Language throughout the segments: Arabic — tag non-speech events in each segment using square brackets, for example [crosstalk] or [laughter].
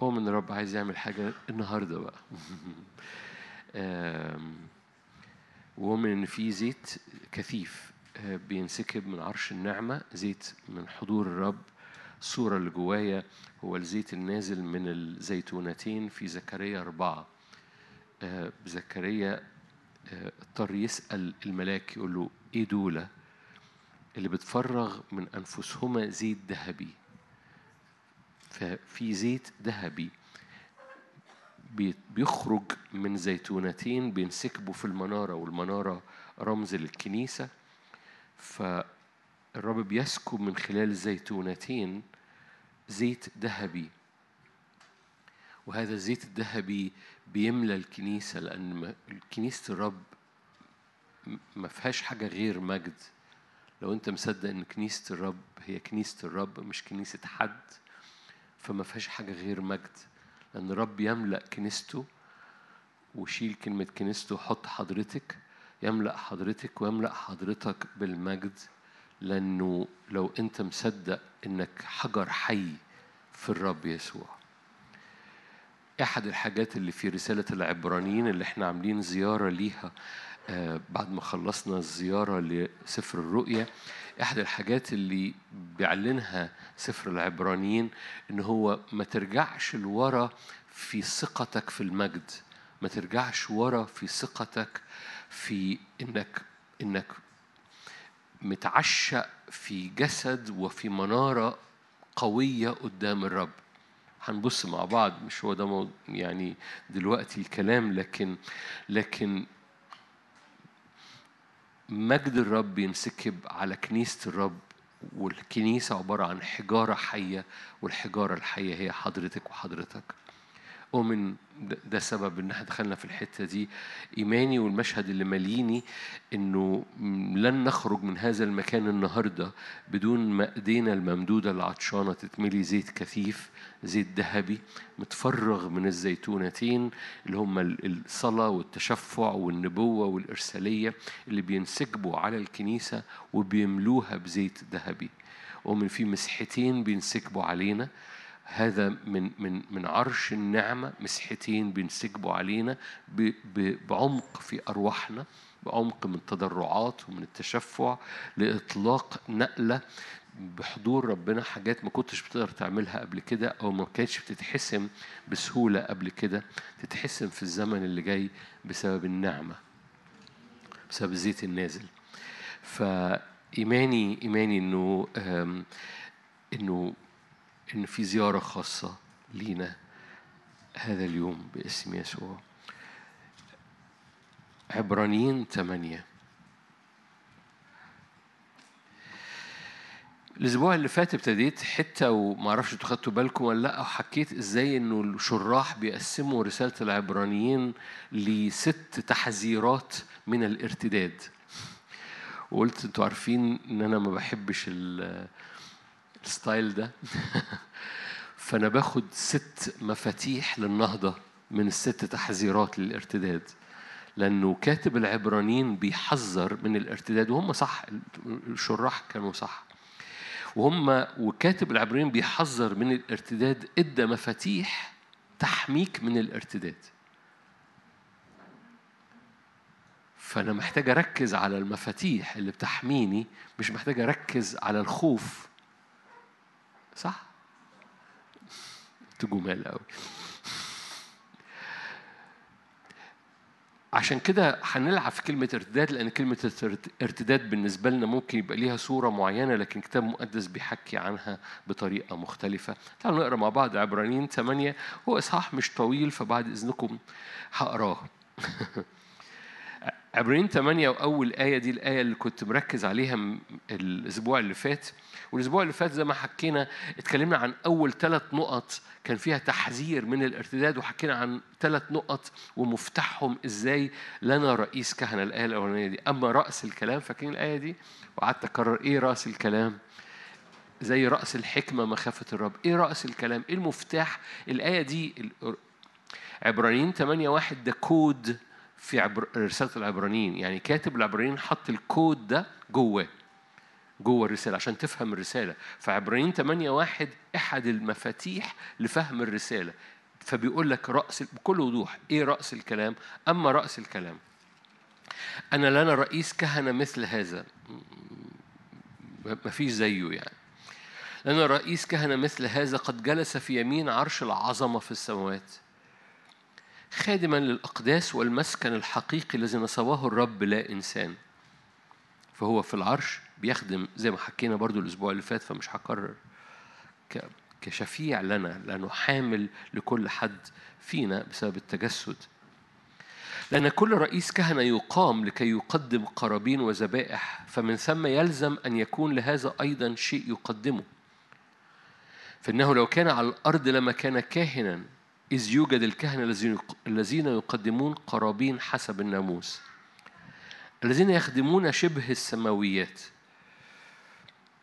أؤمن الرب عايز يعمل حاجة النهاردة بقى. [laughs] وأؤمن إن في زيت كثيف آه، بينسكب من عرش النعمة زيت من حضور الرب الصورة اللي جوايا هو الزيت النازل من الزيتونتين في زكريا أربعة. آه، زكريا آه، اضطر يسأل الملاك يقول له إيه دولة اللي بتفرغ من أنفسهما زيت ذهبي؟ ففي زيت ذهبي. بي- بيخرج من زيتونتين بينسكبوا في المنارة والمنارة رمز للكنيسة. فالرب بيسكب من خلال الزيتونتين زيت ذهبي. وهذا الزيت الذهبي بيملى الكنيسة لأن كنيسة الرب ما فيهاش حاجة غير مجد. لو أنت مصدق إن كنيسة الرب هي كنيسة الرب مش كنيسة حد فما فيهاش حاجة غير مجد لأن الرب يملأ كنيسته وشيل كلمة كنيسته وحط حضرتك يملأ حضرتك ويملأ حضرتك بالمجد لأنه لو أنت مصدق إنك حجر حي في الرب يسوع. أحد الحاجات اللي في رسالة العبرانيين اللي إحنا عاملين زيارة ليها بعد ما خلصنا الزيارة لسفر الرؤيا أحد الحاجات اللي بيعلنها سفر العبرانيين إن هو ما ترجعش لورا في ثقتك في المجد ما ترجعش ورا في ثقتك في إنك إنك متعشق في جسد وفي منارة قوية قدام الرب. هنبص مع بعض مش هو ده يعني دلوقتي الكلام لكن لكن مجد الرب ينسكب على كنيسة الرب والكنيسة عبارة عن حجارة حية والحجارة الحية هي حضرتك وحضرتك. أؤمن ده- سبب إن إحنا دخلنا في الحتة دي إيماني والمشهد اللي ماليني إنه لن نخرج من هذا المكان النهاردة بدون ما إيدينا الممدودة العطشانة تتملي زيت كثيف زيت ذهبي متفرغ من الزيتونتين اللي هم ال- الصلاة والتشفع والنبوة والإرسالية اللي بينسكبوا على الكنيسة وبيملوها بزيت ذهبي. ومن في مسحتين بينسكبوا علينا. هذا من من من عرش النعمة مسحتين بينسكبوا علينا بعمق في أرواحنا بعمق من تضرعات ومن التشفع لإطلاق نقلة بحضور ربنا حاجات ما كنتش بتقدر تعملها قبل كده أو ما كانتش بتتحسم بسهولة قبل كده تتحسم في الزمن اللي جاي بسبب النعمة بسبب الزيت النازل. فإيماني إيماني إنه إنه إن في زيارة خاصة لينا هذا اليوم باسم يسوع. عبرانيين ثمانية. الأسبوع اللي فات ابتديت حتة ومعرفش أنتوا خدتوا بالكم ولا لأ وحكيت إزاي إنه الشراح بيقسموا رسالة العبرانيين لست تحذيرات من الارتداد. وقلت أنتوا عارفين إن أنا ما بحبش ال style ده. [laughs] فأنا باخد ست مفاتيح للنهضة من الست تحذيرات للارتداد. لأنه كاتب العبرانيين بيحذر من الارتداد وهم صح الشراح كانوا صح. وهم وكاتب العبرانيين بيحذر من الارتداد إدى مفاتيح تحميك من الارتداد. فأنا محتاج أركز على المفاتيح اللي بتحميني مش محتاج أركز على الخوف. صح؟ أنتوا جمال قوي عشان كده هنلعب في كلمة ارتداد لأن كلمة ارتداد بالنسبة لنا ممكن يبقى ليها صورة معينة لكن الكتاب المقدس بيحكي عنها بطريقة مختلفة. تعالوا نقرأ مع بعض عبرانيين 8 هو إصحاح مش طويل فبعد إذنكم هقراه. [laughs] عبرانيين 8 وأول آية دي الآية اللي كنت مركز عليها الأسبوع اللي فات. والأسبوع اللي فات زي ما حكينا اتكلمنا عن أول ثلاث نقط كان فيها تحذير من الارتداد وحكينا عن ثلاث نقط ومفتاحهم إزاي لنا رئيس كهنة. الآية الأولانية دي أما رأس الكلام فاكرين الآية دي؟ وقعدت أكرر إيه رأس الكلام؟ زي رأس الحكمة مخافة الرب. إيه رأس الكلام؟ إيه المفتاح؟ الآية دي عبرانيين 8 واحد ده كود في عبر... رسالة العبرانيين. يعني كاتب العبرانيين حط الكود ده جواه جوه الرسالة عشان تفهم الرسالة. فعبرانيين 8 واحد أحد المفاتيح لفهم الرسالة. فبيقول لك رأس بكل وضوح إيه رأس الكلام؟ أما رأس الكلام. أنا لنا رئيس كهنة مثل هذا. ما فيش زيه يعني. لنا رئيس كهنة مثل هذا قد جلس في يمين عرش العظمة في السماوات. خادما للأقداس والمسكن الحقيقي الذي نصبه الرب لا إنسان. فهو في العرش بيخدم زي ما حكينا برضو الأسبوع اللي فات فمش هكرر. كشفيع لنا لأنه حامل لكل حد فينا بسبب التجسد. لأن كل رئيس كهنة يقام لكي يقدم قرابين وذبائح فمن ثم يلزم أن يكون لهذا أيضا شيء يقدمه. فإنه لو كان على الأرض لما كان كاهنا إذ يوجد الكهنة الذين يقدمون قرابين حسب الناموس. الذين يخدمون شبه السماويات.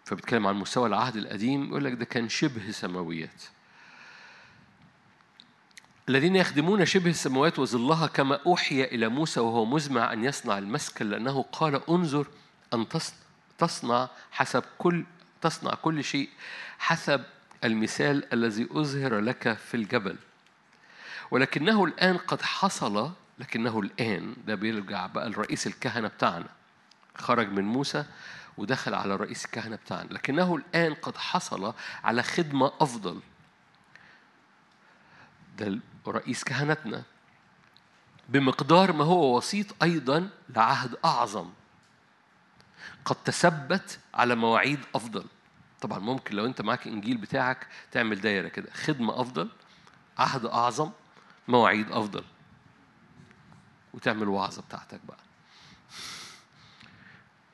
فبيتكلم عن مستوى العهد القديم يقول لك ده كان شبه سماويات. الذين يخدمون شبه السماوات وظلها كما أوحي إلى موسى وهو مزمع أن يصنع المسكن لأنه قال انظر أن تصنع حسب كل تصنع كل شيء حسب المثال الذي أظهر لك في الجبل. ولكنه الآن قد حصل لكنه الآن ده بيرجع بقى لرئيس الكهنة بتاعنا. خرج من موسى ودخل على رئيس الكهنة بتاعنا. لكنه الآن قد حصل على خدمة أفضل. ده رئيس كهنتنا. بمقدار ما هو وسيط أيضا لعهد أعظم. قد تثبت على مواعيد أفضل. طبعا ممكن لو أنت معاك إنجيل بتاعك تعمل دايرة كده. خدمة أفضل عهد أعظم مواعيد أفضل. وتعمل وعظة بتاعتك بقى.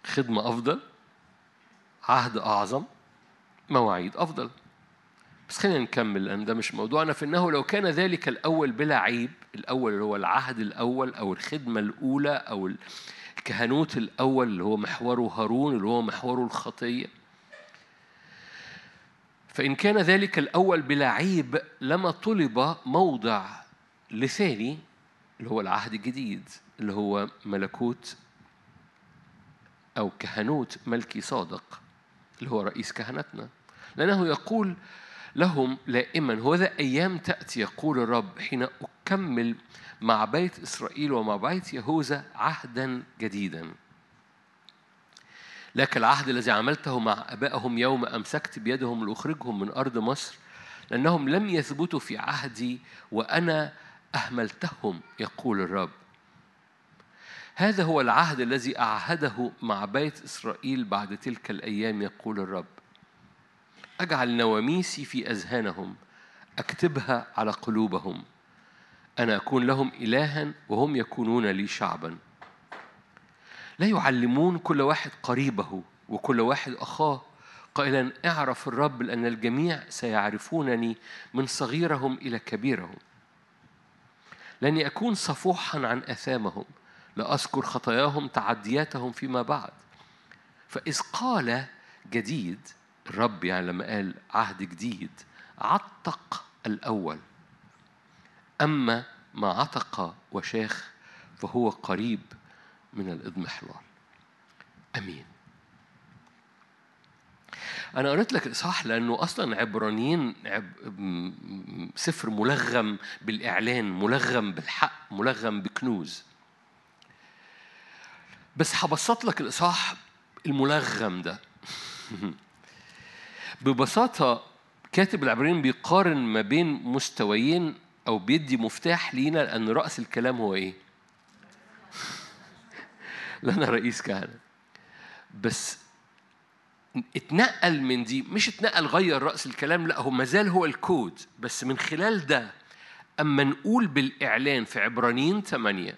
خدمة أفضل. عهد أعظم. مواعيد أفضل. بس خلينا نكمل لأن ده مش موضوعنا. فإنه لو كان ذلك الأول بلا عيب الأول اللي هو العهد الأول أو الخدمة الأولى أو الكهنوت الأول اللي هو محوره هارون اللي هو محوره الخطية. فإن كان ذلك الأول بلا عيب لما طلب موضع لثاني اللي هو العهد الجديد اللي هو ملكوت أو كهنوت ملكي صادق اللي هو رئيس كهنتنا. لأنه يقول لهم لائما ذا أيام تأتي يقول الرب حين أكمل مع بيت إسرائيل ومع بيت يهوذا عهدا جديدا. لك العهد الذي عملته مع أبائهم يوم أمسكت بيدهم لأخرجهم من أرض مصر لأنهم لم يثبتوا في عهدي وأنا أهملتهم يقول الرب. هذا هو العهد الذي أعهده مع بيت إسرائيل بعد تلك الأيام يقول الرب. أجعل نواميسي في أذهانهم أكتبها على قلوبهم. أنا أكون لهم إلها وهم يكونون لي شعبا. لا يعلمون كل واحد قريبه وكل واحد أخاه. قائلا اعرف الرب لأن الجميع سيعرفونني من صغيرهم إلى كبيرهم. لأني أكون صفوحا عن أثامهم لأذكر خطاياهم تعدياتهم فيما بعد. فإذ قال جديد الرب يعني لما قال عهد جديد عتق الأول. أما ما عتق وشاخ فهو قريب من الإضمحلال أمين. أنا قريت لك الإصحاح لأنه أصلا عبرانيين عب... سفر ملغم بالإعلان ملغم بالحق ملغم بكنوز. بس هبسط لك الإصحاح الملغم ده. [laughs] ببساطة كاتب العبرانيين بيقارن ما بين مستويين أو بيدي مفتاح لينا لأن رأس الكلام هو إيه؟ [laughs] لنا رئيس كهنة. بس اتنقل من دي مش اتنقل غير رأس الكلام لا هو مازال هو الكود. بس من خلال ده أما نقول بالإعلان في عبرانيين ثمانية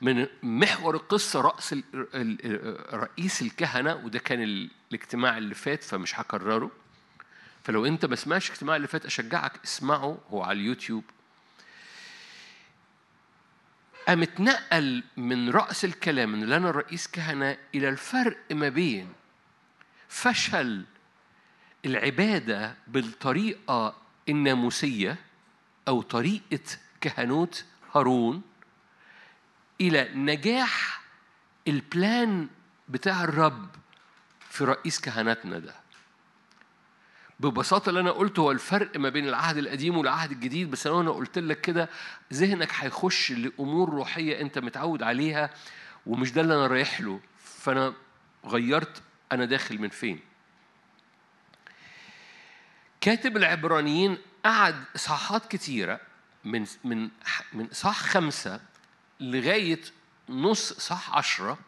من محور القصة رأس رئيس الكهنة وده كان الاجتماع اللي فات فمش هكرره. فلو أنت ما سمعتش الاجتماع اللي فات أشجعك اسمعه هو على اليوتيوب. قام اتنقل من رأس الكلام إن لنا رئيس كهنة إلى الفرق ما بين فشل العبادة بالطريقة الناموسية أو طريقة كهنوت هارون إلى نجاح البلان بتاع الرب في رئيس كهنتنا ده. ببساطة اللي أنا قلته هو الفرق ما بين العهد القديم والعهد الجديد بس أنا قلت لك كده ذهنك هيخش لأمور روحية أنت متعود عليها ومش ده اللي أنا رايح له. فأنا غيرت أنا داخل من فين؟ كاتب العبرانيين قعد إصحاحات كتيرة من من من إصحاح خمسة لغاية نص إصحاح عشرة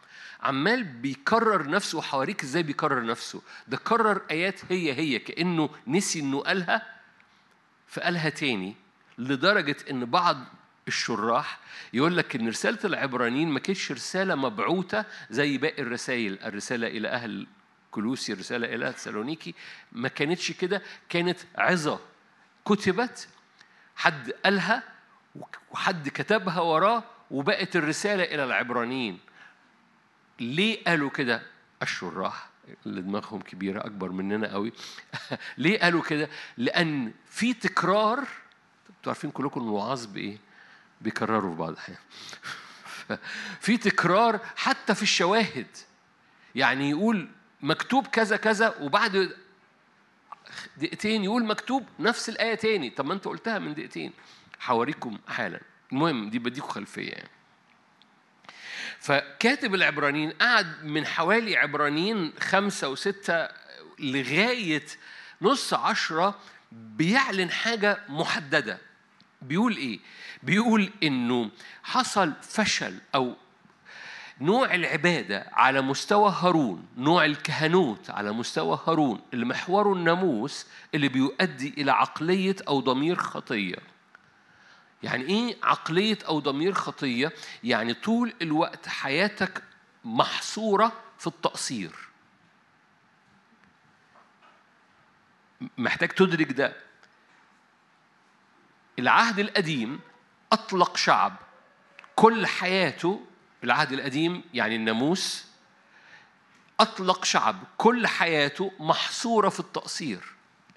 عمال بيكرر نفسه وحواريك إزاي بيكرر نفسه؟ ده كرر آيات هي هي كأنه نسي إنه قالها فقالها تاني لدرجة إن بعض الشراح يقول لك إن رسالة العبرانيين ما كانتش رسالة مبعوثة زي باقي الرسائل الرسالة إلى أهل كلوسي الرسالة إلى تسالونيكي ما كانتش كده كانت عظة. كتبت حد قالها وحد كتبها وراه وبقت الرسالة إلى العبرانيين. ليه قالوا كده؟ الشراح اللي دماغهم كبيرة أكبر مننا قوي. [laughs] ليه قالوا كده؟ لأن في تكرار أنتوا عارفين كلكم الوعاظ بإيه؟ بيكرروا في بعض الأحيان. [laughs] في تكرار حتى في الشواهد. يعني يقول مكتوب كذا كذا وبعد دقيقتين يقول مكتوب نفس الآية تاني. طب ما أنت قلتها من دقيقتين. حواريكم حالا. المهم دي بديكم خلفية يعني. فكاتب العبرانيين قعد من حوالي عبرانيين خمسة وستة لغاية نص عشرة بيعلن حاجة محددة. بيقول إيه؟ بيقول إنه حصل فشل أو نوع العبادة على مستوى هارون نوع الكهنوت على مستوى هارون اللي محوره الناموس اللي بيؤدي إلى عقلية أو ضمير خطية. يعني إيه عقلية أو ضمير خطية؟ يعني طول الوقت حياتك محصورة في التقصير. محتاج تدرك ده. العهد القديم أطلق شعب. كل حياته العهد القديم يعني الناموس أطلع شعب كل حياته محصورة في التقصير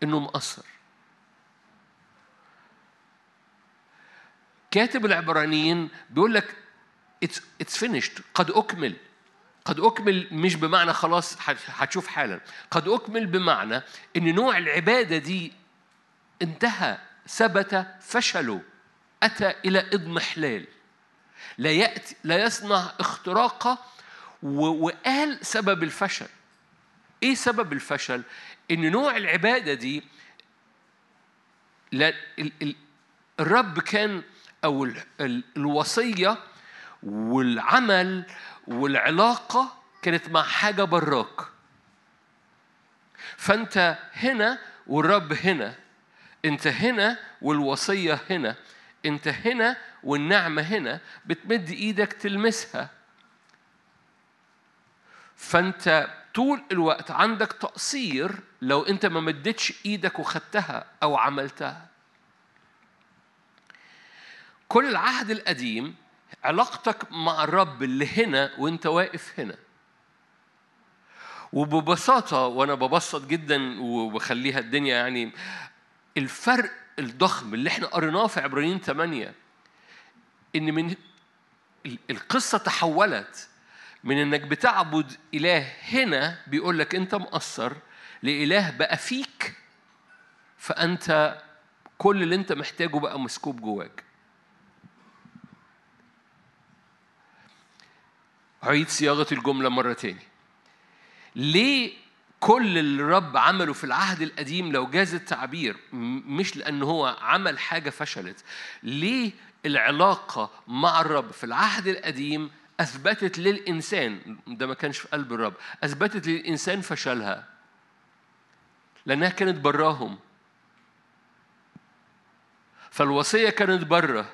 إنه مقصر. كاتب العبرانيين بيقول لك it's finished قد أكمل. قد أكمل مش بمعنى خلاص هتشوف حالا. قد أكمل بمعنى إن نوع العبادة دي انتهى ثبت فشله أتى إلى إضمحلال. لا ياتي لا يصنع اختراقه وقال سبب الفشل. إيه سبب الفشل؟ إن نوع العبادة دي لا الرب كان أو الوصية والعمل والعلاقة كانت مع حاجة براك. فأنت هنا والرب هنا أنت هنا والوصية هنا. أنت هنا والنعمة هنا بتمد إيدك تلمسها. فأنت طول الوقت عندك تقصير لو أنت ما مدتش إيدك وخدتها أو عملتها. كل العهد القديم علاقتك مع الرب اللي هنا وانت واقف هنا. وببساطة وأنا ببسط جدا وبخليها الدنيا يعني الفرق الضخم اللي إحنا قريناه في عبرانيين 8 إن من القصة تحولت من إنك بتعبد إله هنا بيقول لك أنت مقصر لإله بقى فيك فأنت كل اللي أنت محتاجه بقى مسكوب جواك. أعيد صياغة الجملة مرة تاني. ليه كل اللي الرب عمله في العهد القديم لو جاز التعبير مش لأن هو عمل حاجة فشلت. ليه العلاقة مع الرب في العهد القديم أثبتت للإنسان؟ ده ما كانش في قلب الرب. أثبتت للإنسان فشلها. لأنها كانت براهم. فالوصية كانت برة.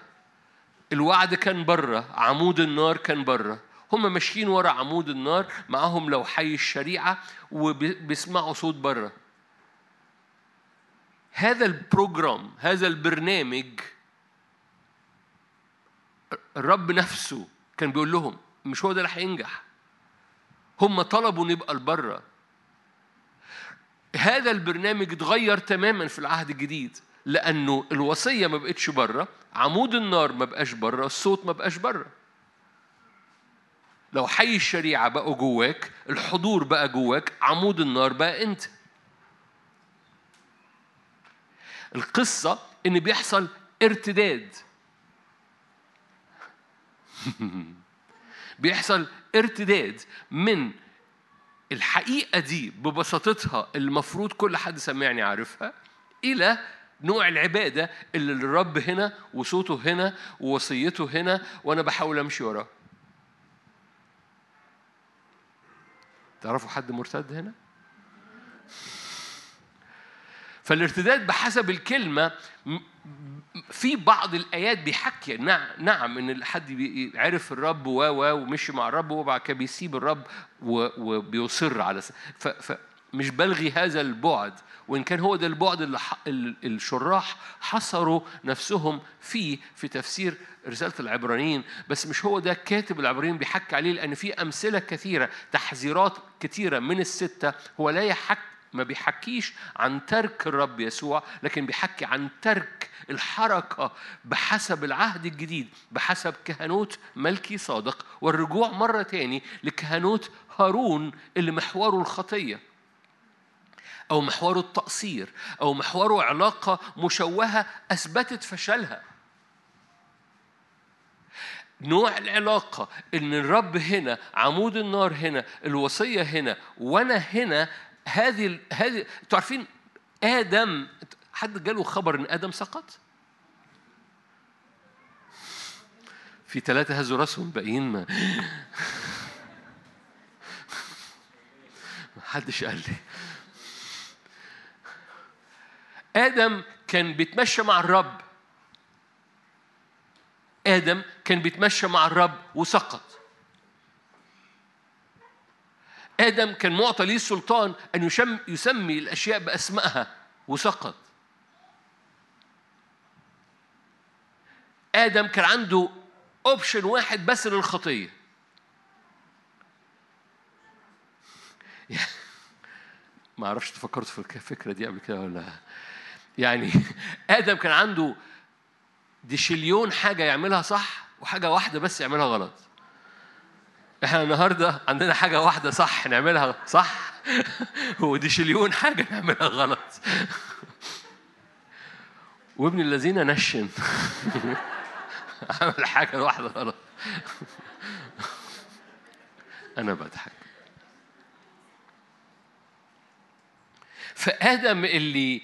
الوعد كان برة. عمود النار كان برة. هم ماشيين ورا عمود النار معاهم لو حي الشريعة وبيسمعوا صوت بره. هذا البروجرام هذا البرنامج الرب نفسه كان بيقول لهم مش هو ده اللي هينجح. هم طلبوا نبقى لبره هذا البرنامج اتغير تماما في العهد الجديد لأنه الوصية ما بقتش بره عمود النار ما بقاش بره الصوت ما بقاش بره. لو حي الشريعة بقوا جواك الحضور بقى جواك عمود النار بقى أنت. القصة إن بيحصل ارتداد. [laughs] بيحصل ارتداد من الحقيقة دي ببساطتها المفروض كل حد سمعني عارفها إلى نوع العبادة اللي الرب هنا وصوته هنا ووصيته هنا وأنا بحاول أمشي وراه. تعرفوا حد مرتد هنا؟ فالارتداد بحسب الكلمة في بعض الآيات بيحكي نعم إن حد عرف الرب و و ومشي مع الرب وبعد كده بيسيب الرب وبيصر على فمش بلغي هذا البعد وإن كان هو ده البعد اللي الشراح حصروا نفسهم فيه في تفسير رسالة العبرانيين. بس مش هو ده كاتب العبرانيين بيحكي عليه لأن في أمثلة كثيرة تحذيرات كثيرة من الستة. هو لا يحك ما بيحكيش عن ترك الرب يسوع لكن بيحكي عن ترك الحركة بحسب العهد الجديد بحسب كهنوت ملكي صادق. والرجوع مرة تاني لكهنوت هارون اللي محوره الخطية. أو محوره التقصير أو محوره علاقة مشوهة أثبتت فشلها نوع العلاقة إن الرب هنا عمود النار هنا الوصية هنا وأنا هنا هذه هذه أنتوا عارفين آدم حد جاله خبر إن آدم سقط؟ في ثلاثة هزوا راسهم باقيين ما [laughs] محدش قال لي آدم كان بيتمشى مع الرب. آدم كان بيتمشى مع الرب وسقط. آدم كان معطى ليه السلطان أن يشم يسمي الأشياء بأسمائها وسقط. آدم كان عنده أوبشن واحد بس للخطية. [laughs] ما أعرفش تفكرت في الفكرة دي قبل كده ولا يعني [laughs] آدم كان عنده ديشليون حاجة يعملها صح وحاجة واحدة بس يعملها غلط. إحنا النهارده عندنا حاجة واحدة صح نعملها صح [laughs] وديشليون حاجة نعملها غلط. [laughs] وابن الذين نشن. عمل حاجة واحدة غلط. أنا بضحك. فآدم اللي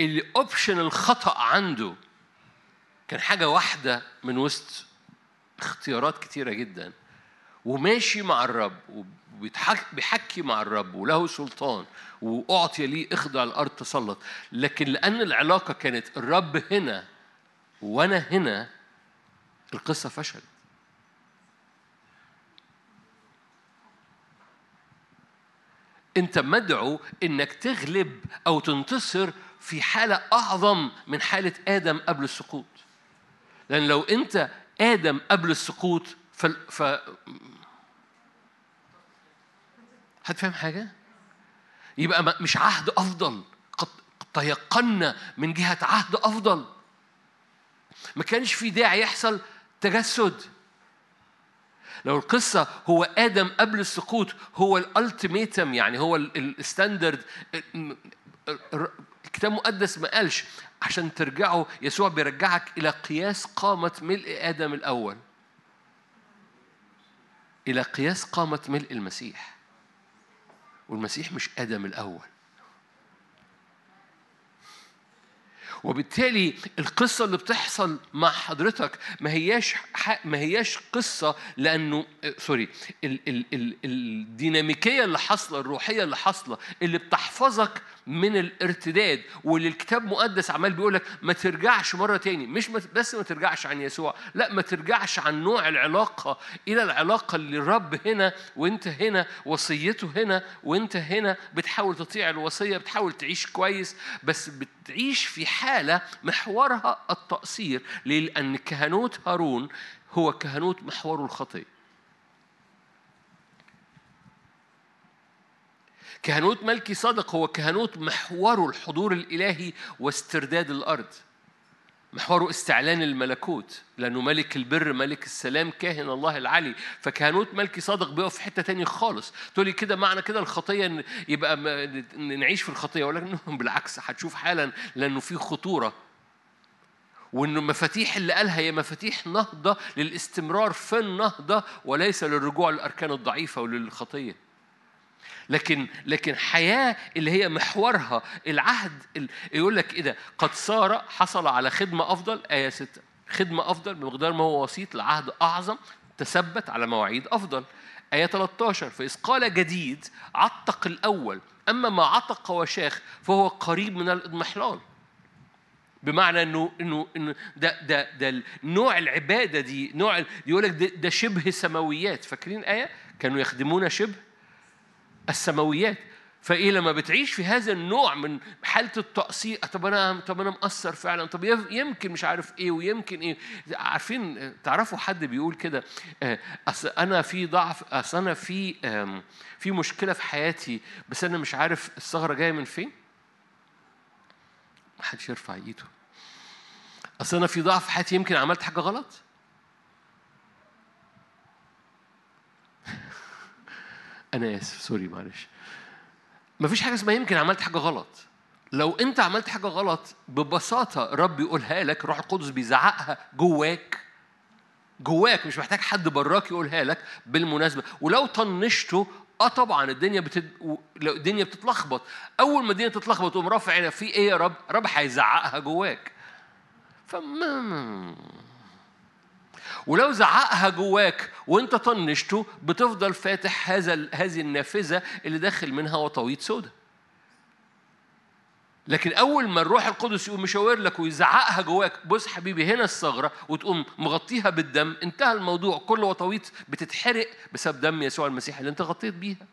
اللي اوبشن الخطا عنده كان حاجة واحدة من وسط اختيارات كتيرة جدا. وماشي مع الرب وبيحكي مع الرب وله سلطان وأعطي ليه إخضع الأرض تسلط. لكن لأن العلاقة كانت الرب هنا وأنا هنا القصة فشلت. أنت مدعو إنك تغلب أو تنتصر في حالة أعظم من حالة آدم قبل السقوط. لأن لو أنت آدم قبل السقوط ف, ف... هتفهم حاجة؟ يبقى مش عهد أفضل. قد تيقنا من جهة عهد أفضل. ما كانش في داعي يحصل تجسد. لو القصة هو آدم قبل السقوط هو الألتيميتم يعني هو الستاندرد الكتاب المقدس ما قالش عشان ترجعوا يسوع بيرجعك إلى قياس قامة ملء آدم الأول. إلى قياس قامة ملء المسيح. والمسيح مش آدم الأول. وبالتالي القصة اللي بتحصل مع حضرتك ما هياش ما هياش قصة لأنه سوري ال ال ال الديناميكية اللي حاصلة الروحية اللي حاصلة اللي بتحفظك من الارتداد واللي الكتاب المقدس عمال بيقول لك ما ترجعش مرة تاني. مش بس ما ترجعش عن يسوع لا ما ترجعش عن نوع العلاقة إلى العلاقة اللي الرب هنا وأنت هنا وصيته هنا وأنت هنا. بتحاول تطيع الوصية بتحاول تعيش كويس بس بتعيش في حالة محورها التقصير لأن كهنوت هارون هو كهنوت محوره الخطيه كهنوت ملكي صادق هو كهنوت محوره الحضور الإلهي واسترداد الأرض. محوره استعلان الملكوت لأنه ملك البر ملك السلام كاهن الله العلي فكهنوت ملكي صادق بيقف في حتة تانية خالص. تقولي كده معنى كده الخطية إن يبقى نعيش في الخطية. ولكن [laughs] بالعكس هتشوف حالا لأنه في خطورة. وإنه المفاتيح اللي قالها هي مفاتيح نهضة للاستمرار في النهضة وليس للرجوع للأركان الضعيفة وللخطية. لكن لكن حياة اللي هي محورها العهد يقول لك إيه ده؟ قد صار حصل على خدمة أفضل آية 6 خدمة أفضل بمقدار ما هو وسيط لعهد أعظم تثبت على مواعيد أفضل. آية 13 فإذ قال جديد عتق الأول أما ما عتق وشاخ فهو قريب من الإضمحلال. بمعنى إنه إنه إنه ده ده ده نوع العبادة دي نوع يقول لك ده, ده شبه سماويات. فاكرين آية؟ كانوا يخدمون شبه السماويات. فإيه لما بتعيش في هذا النوع من حالة التقصير؟ طب أنا طب أنا مقصر فعلا. طب يمكن مش عارف إيه ويمكن إيه. عارفين تعرفوا حد بيقول كده؟ آه، أصل أنا في ضعف أصل أنا في في مشكلة في حياتي بس أنا مش عارف الثغرة جاية من فين؟ محدش يرفع إيده. أصل أنا في ضعف في حياتي يمكن عملت حاجة غلط؟ أنا آسف سوري معلش. مفيش حاجة اسمها يمكن عملت حاجة غلط. لو أنت عملت حاجة غلط ببساطة رب يقولها لك روح القدس بيزعقها جواك. جواك مش محتاج حد براك يقولها لك بالمناسبة. ولو طنشته آه طبعا الدنيا بتد... الدنيا بتتلخبط. أول ما الدنيا تتلخبط تقوم رافع عينك في إيه يا رب؟ رب هيزعقها جواك. فما ولو زعقها جواك وانت طنشته بتفضل فاتح هذا هذه النافذة اللي داخل منها وطويط سودة. لكن أول ما الروح القدس يقوم مشاور لك ويزعقها جواك بص حبيبي هنا الثغرة وتقوم مغطيها بالدم انتهى الموضوع كل وطويط بتتحرق بسبب دم يسوع المسيح اللي انت غطيت بيها.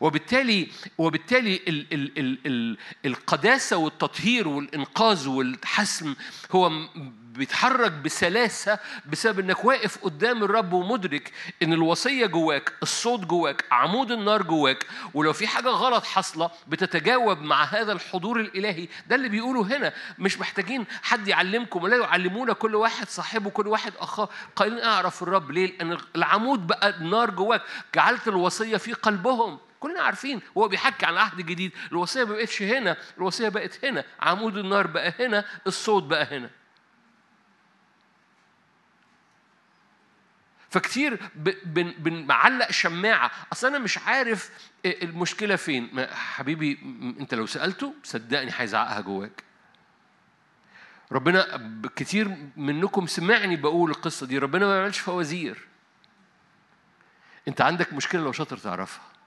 وبالتالي وبالتالي ال ال ال ال القداسة والتطهير والإنقاذ والحسم هو بيتحرك بسلاسة بسبب إنك واقف قدام الرب ومدرك إن الوصية جواك الصوت جواك عمود النار جواك ولو في حاجة غلط حاصلة بتتجاوب مع هذا الحضور الإلهي. ده اللي بيقوله هنا. مش محتاجين حد يعلمكم ولا يعلمونا كل واحد صاحبه كل واحد أخاه. قائلين أعرف الرب ليه؟ لأن العمود بقى النار جواك. جعلت الوصية في قلبهم. كلنا عارفين هو بيحكي عن عهد جديد الوصية ما بقتش هنا الوصية بقت هنا عمود النار بقى هنا الصوت بقى هنا. فكتير بنعلق شماعة. أصل أنا مش عارف المشكلة فين. حبيبي أنت لو سألته صدقني هيزعقها جواك. ربنا كتير منكم سمعني بقول القصة دي. ربنا ما بيعملش فوازير. أنت عندك مشكلة لو شاطر تعرفها.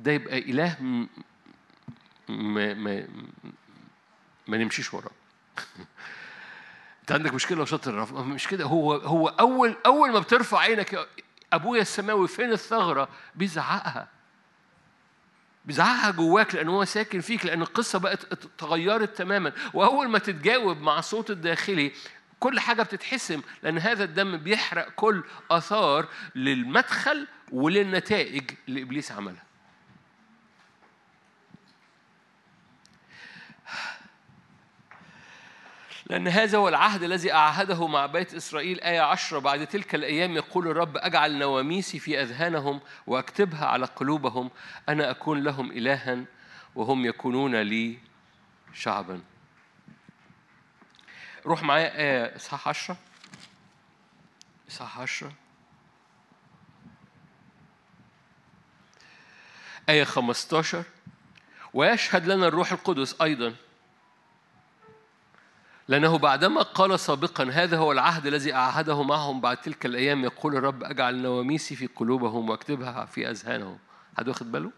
ده يبقى إله ما, ما, ما نمشيش وراه. [laughs] أنت عندك مشكلة لو شاطر مش كده. هو هو أول أول ما بترفع عينك أبويا السماوي فين الثغرة؟ بيزعقها. بيزعقها جواك لأن هو ساكن فيك لأن القصة بقت اتغيرت تماما. وأول ما تتجاوب مع الصوت الداخلي كل حاجة بتتحسم لأن هذا الدم بيحرق كل آثار للمدخل وللنتائج اللي إبليس عملها. لأن هذا هو العهد الذي أعهده مع بيت إسرائيل آية عشرة. بعد تلك الأيام يقول الرب أجعل نواميسي في أذهانهم وأكتبها على قلوبهم. أنا أكون لهم إلها وهم يكونون لي شعبا. روح معايا آية إصحاح عشرة. إصحاح عشرة. آية 15 ويشهد لنا الروح القدس أيضا لأنه بعدما قال سابقا هذا هو العهد الذي أعهده معهم بعد تلك الأيام يقول الرب أجعل نواميسي في قلوبهم واكتبها في أذهانهم. حد واخد باله؟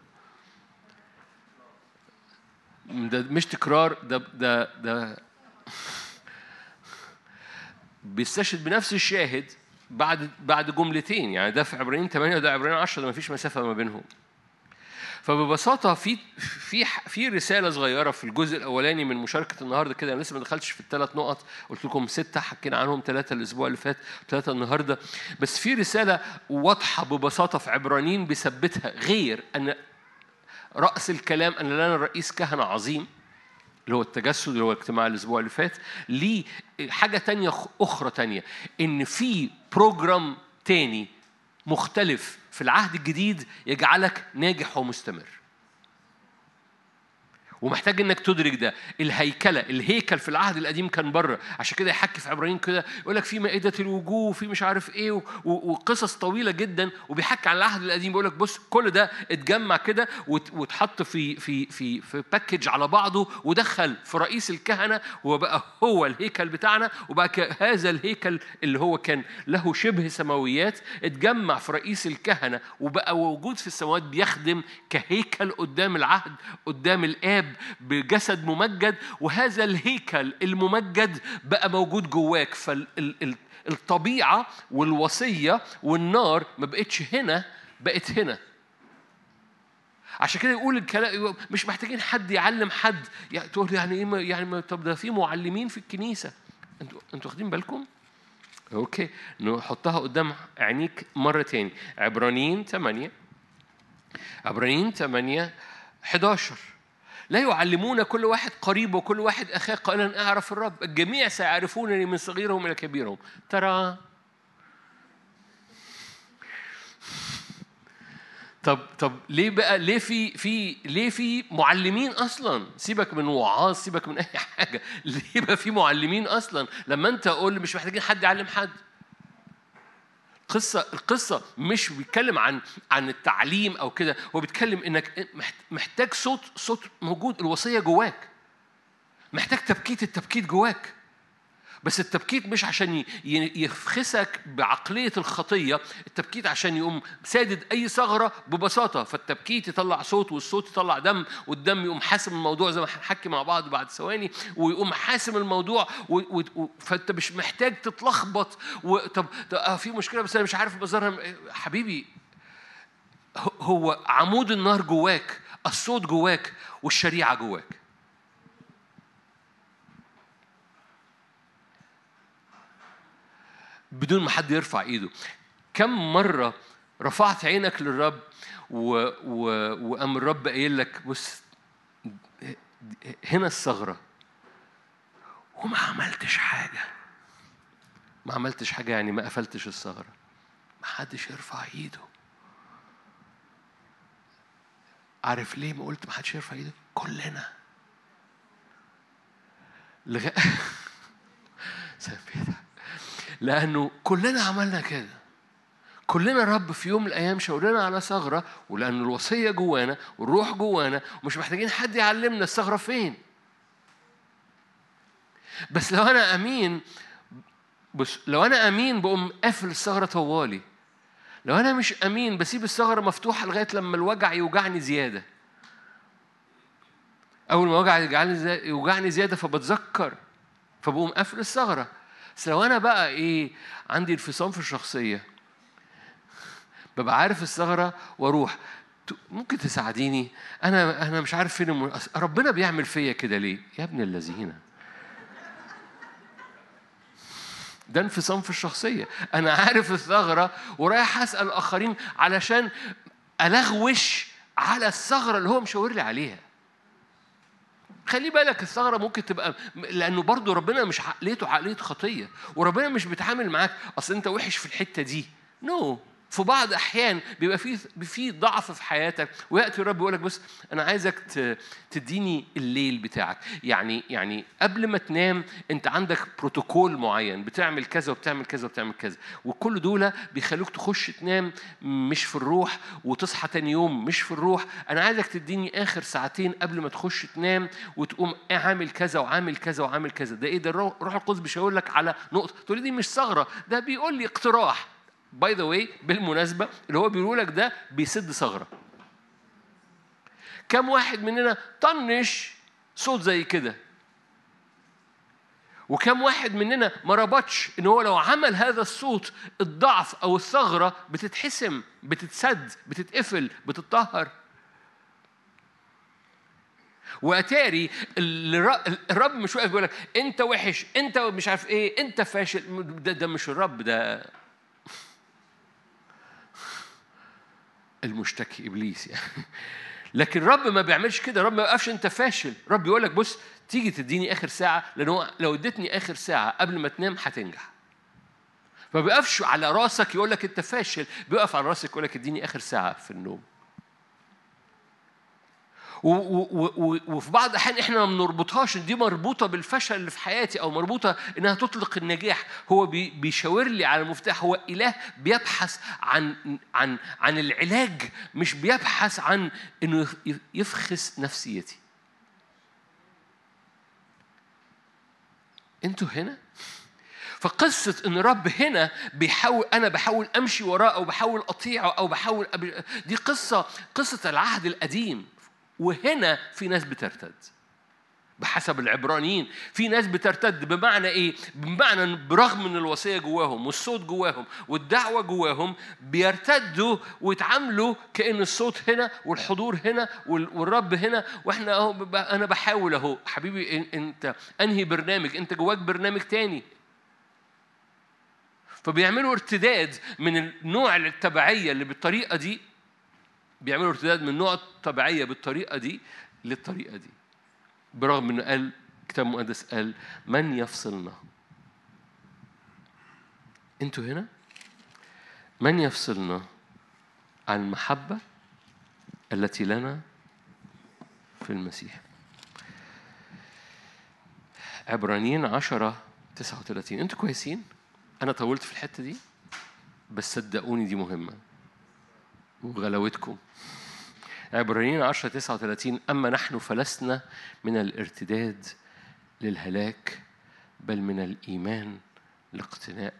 ده مش تكرار ده ده ده [laughs] بيستشهد بنفس الشاهد بعد بعد جملتين. يعني ده في عبرانيين 8 وده عبرانيين 10 ده فيش مسافة ما بينهم. فببساطة في في في رسالة صغيرة في الجزء الأولاني من مشاركة النهارده كده أنا لسه ما دخلتش في الثلاث نقط قلت لكم ستة حكينا عنهم ثلاثة الأسبوع اللي فات ثلاثة النهارده. بس في رسالة واضحة ببساطة في عبرانيين بيثبتها غير أن رأس الكلام أن لنا رئيس كهنة عظيم اللي هو التجسد اللي هو اجتماع الأسبوع اللي فات ليه حاجة تانية أخرى تانية إن في program تاني مختلف في العهد الجديد يجعلك ناجح ومستمر. ومحتاج إنك تدرك ده. الهيكلة الهيكل في العهد القديم كان بره. عشان كده يحكي في عبرانيين كده يقول لك في مائدة الوجوه وفي مش عارف إيه وقصص طويلة جدا. وبيحكي عن العهد القديم. بيقول لك بص كل ده اتجمع كده واتحط في في في في package على بعضه ودخل في رئيس الكهنة وبقى هو الهيكل بتاعنا وبقى هذا الهيكل اللي هو كان له شبه سماويات. اتجمع في رئيس الكهنة وبقى موجود في السماوات بيخدم كهيكل قدام العهد قدام الآب بجسد ممجد وهذا الهيكل الممجد بقى موجود جواك. فالطبيعة والوصية والنار ما بقتش هنا بقت هنا. عشان كده يقول الكلام مش محتاجين حد يعلم حد. يعني تقول يعني إيه يعني طب ده في معلمين في الكنيسة. أنتوا أنتوا واخدين بالكم؟ أوكي. نحطها قدام عينيك مرة تاني. عبرانيين 8 عبرانيين 8 11 لا يعلمون كل واحد قريب وكل واحد أخاه قائلا أعرف الرب. الجميع سيعرفونني من صغيرهم إلى كبيرهم. ترى؟ طب طب ليه بقى؟ ليه في في ليه في معلمين أصلا؟ سيبك من وعاظ سيبك من أي [laughs] حاجة. ليه بقى في معلمين أصلا؟ لما أنت أقول مش محتاجين حد يعلم حد. القصة القصة مش بيتكلم عن عن التعليم أو كده. هو بيتكلم إنك محتاج صوت صوت موجود الوصية جواك. محتاج تبكيت التبكيت جواك. بس التبكيت مش عشان يفخسك بعقلية الخطية التبكيت عشان يقوم سادد أي ثغرة ببساطة. فالتبكيت يطلع صوت والصوت يطلع دم والدم يقوم حاسم الموضوع زي ما هنحكي مع بعض بعد ثواني ويقوم حاسم الموضوع و... و... فأنت مش محتاج تتلخبط. وطب آه في مشكلة بس أنا مش عارف بظهرها حبيبي هو عمود النار جواك الصوت جواك والشريعة جواك. بدون ما حد يرفع ايده. كم مرة رفعت عينك للرب و... و... وقام الرب قايل لك بص هنا الثغرة. وما عملتش حاجة. ما عملتش حاجة يعني ما قفلتش الثغرة. ما حدش يرفع ايده. عارف ليه ما قلت ما حدش يرفع ايده؟ كلنا. لغاية [laughs] لأنه كلنا عملنا كده. كلنا رب في يوم من الأيام شاورنا على ثغرة ولأن الوصية جوانا والروح جوانا ومش محتاجين حد يعلمنا الثغرة فين. بس لو أنا أمين بص لو أنا أمين بقوم قافل الثغرة طوالي. لو أنا مش أمين بسيب الثغرة مفتوحة لغاية لما الوجع يوجعني زيادة. أول ما وجع يوجعني زيادة فبتذكر فبقوم قافل الثغرة. بس لو أنا بقى إيه عندي انفصام في الشخصية ببقى عارف الثغرة وأروح. ممكن تساعديني؟ أنا أنا مش عارف فين. ربنا بيعمل فيا كده ليه؟ يا ابن الذين. ده انفصام في الشخصية. أنا عارف الثغرة ورايح أسأل الآخرين علشان ألغوش على الثغرة اللي هو مشاور لي عليها. خلي بالك الثغرة ممكن تبقى لأنه برضو ربنا مش عقليته عقلية خطية وربنا مش بيتعامل معاك أصل أنت وحش في الحتة دي نو no. في بعض أحيان بيبقى في في ضعف في حياتك ويأتي الرب يقول لك بص أنا عايزك تديني الليل بتاعك. يعني يعني قبل ما تنام أنت عندك بروتوكول معين بتعمل كذا وبتعمل كذا وبتعمل كذا. وكل دول بيخلوك تخش تنام مش في الروح وتصحى تاني يوم مش في الروح. أنا عايزك تديني آخر ساعتين قبل ما تخش تنام وتقوم عامل كذا وعامل كذا وعامل كذا. ده إيه؟ ده الروح القدس بيشاور لك على نقطة. تقول دي مش ثغرة ده بيقول لي اقتراح. by the way بالمناسبة اللي هو بيقول لك ده بيسد ثغرة. كم واحد مننا طنش صوت زي كده؟ وكم واحد مننا ما ربطش إن هو لو عمل هذا الصوت الضعف أو الثغرة بتتحسم بتتسد بتتقفل بتتطهر؟ وأتاري الرب مش واقف بيقول لك أنت وحش أنت مش عارف إيه أنت فاشل. ده, ده مش الرب ده المشتكي إبليس يعني. [laughs] لكن الرب ما بيعملش كده الرب ما يوقفش أنت فاشل. الرب يقول لك بص تيجي تديني آخر ساعة لأن لو اديتني آخر ساعة قبل ما تنام هتنجح. ما بيقفش على راسك يقول لك أنت فاشل بيقف على راسك يقول لك اديني آخر ساعة في النوم. وفي بعض الأحيان إحنا ما بنربطهاش دي مربوطة بالفشل اللي في حياتي أو مربوطة إنها تطلق النجاح. هو بيشاور لي على المفتاح هو إله بيبحث عن عن عن العلاج مش بيبحث عن إنه يفخس نفسيتي. أنتوا هنا؟ فقصة إن رب هنا بيحاول أنا بحاول أمشي وراه أو بحاول أطيعه أو بحاول دي قصة قصة العهد القديم. وهنا في ناس بترتد. بحسب العبرانيين في ناس بترتد بمعنى إيه؟ بمعنى برغم ان الوصية جواهم والصوت جواهم والدعوة جواهم بيرتدوا ويتعاملوا كأن الصوت هنا والحضور هنا والرب هنا. وإحنا أهو أنا بحاول أهو. حبيبي أنت أنهي برنامج؟ أنت جواك برنامج تاني. فبيعملوا ارتداد من النوع التبعية اللي بالطريقة دي بيعملوا ارتداد من نوع الطبيعية بالطريقة دي للطريقة دي. برغم إنه قال كتاب مقدس قال من يفصلنا؟ أنتوا هنا؟ من يفصلنا عن المحبة التي لنا في المسيح؟ عبرانيين عشرة تسعة وثلاثين أنتوا كويسين؟ أنا طولت في الحتة دي؟ بس صدقوني دي مهمة. وغلاوتكم. عبرانيين 10 39 أما نحن فلسنا من الارتداد للهلاك بل من الإيمان لاقتناء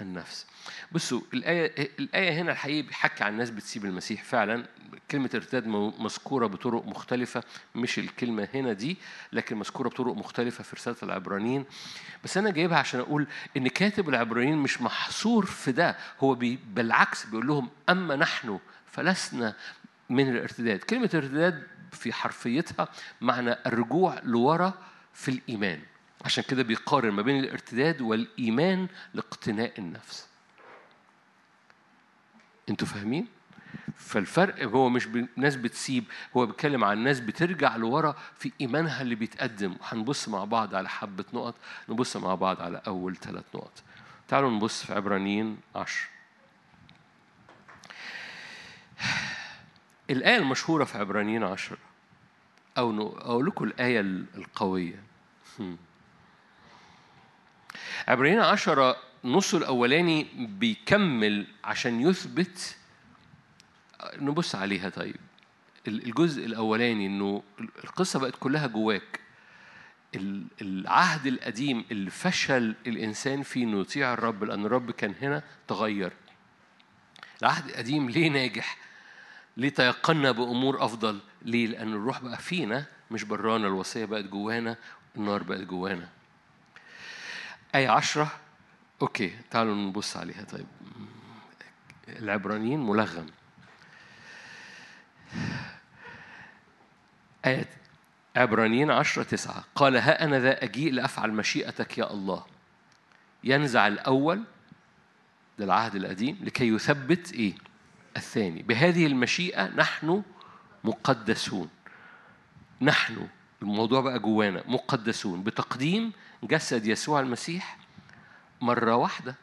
النفس. بصوا الآية الآية هنا الحقيقة بيحكي عن ناس بتسيب المسيح. فعلا كلمة ارتداد مذكورة بطرق مختلفة مش الكلمة هنا دي لكن مذكورة بطرق مختلفة في رسالة العبرانيين. بس أنا جايبها عشان أقول إن كاتب العبرانيين مش محصور في ده. هو بي بالعكس بيقول لهم أما نحن فلسنا من الارتداد. كلمة ارتداد في حرفيتها معنى الرجوع لورا في الإيمان. عشان كده بيقارن ما بين الارتداد والإيمان لاقتناء النفس. أنتوا فاهمين؟ فالفرق هو مش ناس بتسيب هو بيتكلم عن ناس بترجع لورا في إيمانها اللي بيتقدم. وهنبص مع بعض على حبة نقط نبص مع بعض على أول ثلاث نقط. تعالوا نبص في عبرانيين عشر. الآية المشهورة في عبرانيين عشر أو أقول لكم الآية القوية. عبرانيين عشرة نصه الأولاني بيكمل عشان يثبت. نبص عليها طيب. الجزء الأولاني إنه القصة بقت كلها جواك. العهد القديم اللي فشل الإنسان فيه إنه يطيع الرب لأن الرب كان هنا تغير. العهد القديم ليه ناجح؟ ليه تيقنا بأمور أفضل؟ ليه؟ لأن الروح بقى فينا مش برانا الوصية بقت جوانا النار بقت جوانا. آية عشرة أوكي تعالوا نبص عليها طيب. العبرانيين ملغم. آية عبرانيين عشرة تسعة قال ها أنا ذا أجيء لأفعل مشيئتك يا الله ينزع الأول ده العهد القديم لكي يثبت إيه الثاني. بهذه المشيئة نحن مقدسون. نحن الموضوع بقى جوانا مقدسون. بتقديم جسد يسوع المسيح مرة واحدة.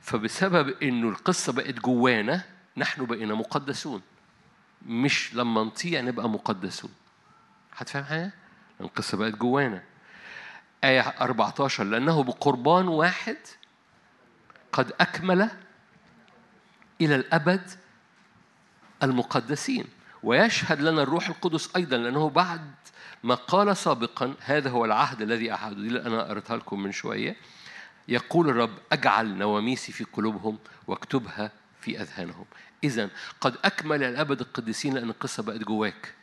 فبسبب إنه القصة بقت جوانا نحن بقينا مقدسون. مش لما نطيع نبقى مقدسون. هتفهم حاجة؟ القصة بقت جوانا. آية 14 لأنه بقربان واحد قد أكمل إلى الأبد المقدسين. ويشهد لنا الروح القدس أيضا لأنه بعد ما قال سابقا هذا هو العهد الذي أحد دي أنا قريتها لكم من شوية. يقول الرب أجعل نواميسي في قلوبهم واكتبها في أذهانهم. إذا قد أكمل الأبد القديسين لأن القصة بقت جواك.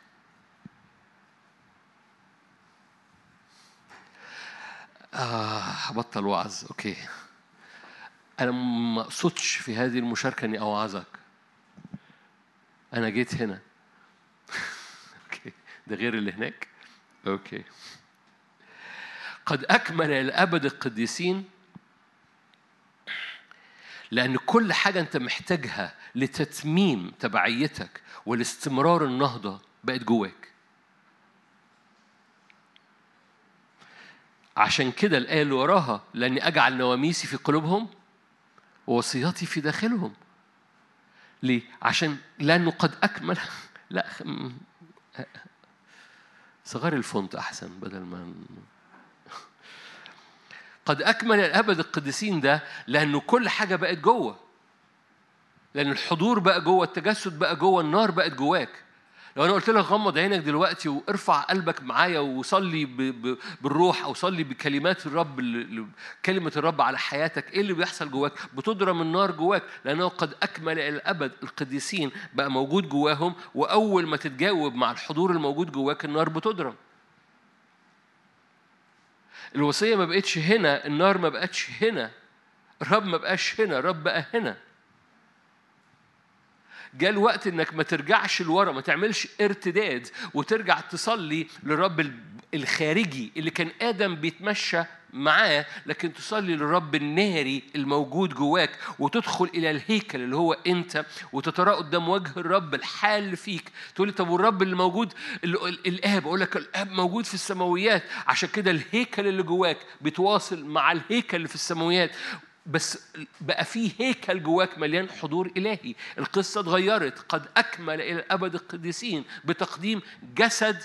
آه بطل وعظ. okay. أنا ما أقصدش في هذه المشاركة إني أوعظك. أنا جيت هنا. [laughs] okay. ده غير اللي هناك؟ okay. قد أكمل الأبد القديسين لأن كل حاجة أنت محتاجها لتتميم تبعيتك والاستمرار النهضة بقت جواك. عشان كده الآية اللي وراها لأني أجعل نواميسي في قلوبهم ووصياتي في داخلهم. ليه؟ عشان لأنه قد أكمل. [laughs] لا صغار الفونت أحسن بدل ما قد أكمل الأبد القديسين ده لأنه كل حاجة بقت جوه. لأن الحضور بقى جوه التجسد بقى جوه النار بقت جواك. لو أنا قلت لك غمض عينك دلوقتي وارفع قلبك معايا وصلي بالروح أو صلي بكلمات الرب كلمة الرب على حياتك إيه اللي بيحصل جواك؟ بتضرم النار جواك لأنه قد أكمل الأبد. القديسين بقى موجود جواهم وأول ما تتجاوب مع الحضور الموجود جواك النار بتضرم الوصية ما بقتش هنا النار ما بقتش هنا الرب ما بقاش هنا الرب بقى هنا. جاء الوقت إنك ما ترجعش لورا ما تعملش ارتداد وترجع تصلي للرب الخارجي اللي كان آدم بيتمشى معاه لكن تصلي للرب الناري الموجود جواك وتدخل إلى الهيكل اللي هو أنت وتترى قدام وجه الرب الحال فيك. تقول لي طب والرب اللي موجود الآب أقول لك الآب موجود في السماويات. عشان كده الهيكل اللي جواك بيتواصل مع الهيكل اللي في السماويات. بس بقى في هيكل جواك مليان حضور إلهي. القصة اتغيرت. قد أكمل إلى الأبد القديسين بتقديم جسد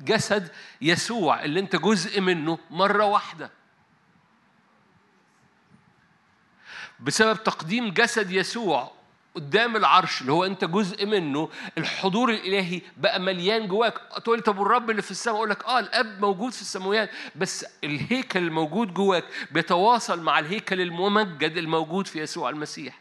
جسد يسوع اللي أنت جزء منه مرة واحدة. بسبب تقديم جسد يسوع قدام العرش اللي هو انت جزء منه الحضور الإلهي بقى مليان جواك. تقول لي طب والرب اللي في السماء؟ أقول لك آه الآب موجود في السماويات بس الهيكل الموجود جواك بيتواصل مع الهيكل الممجد الموجود في يسوع المسيح.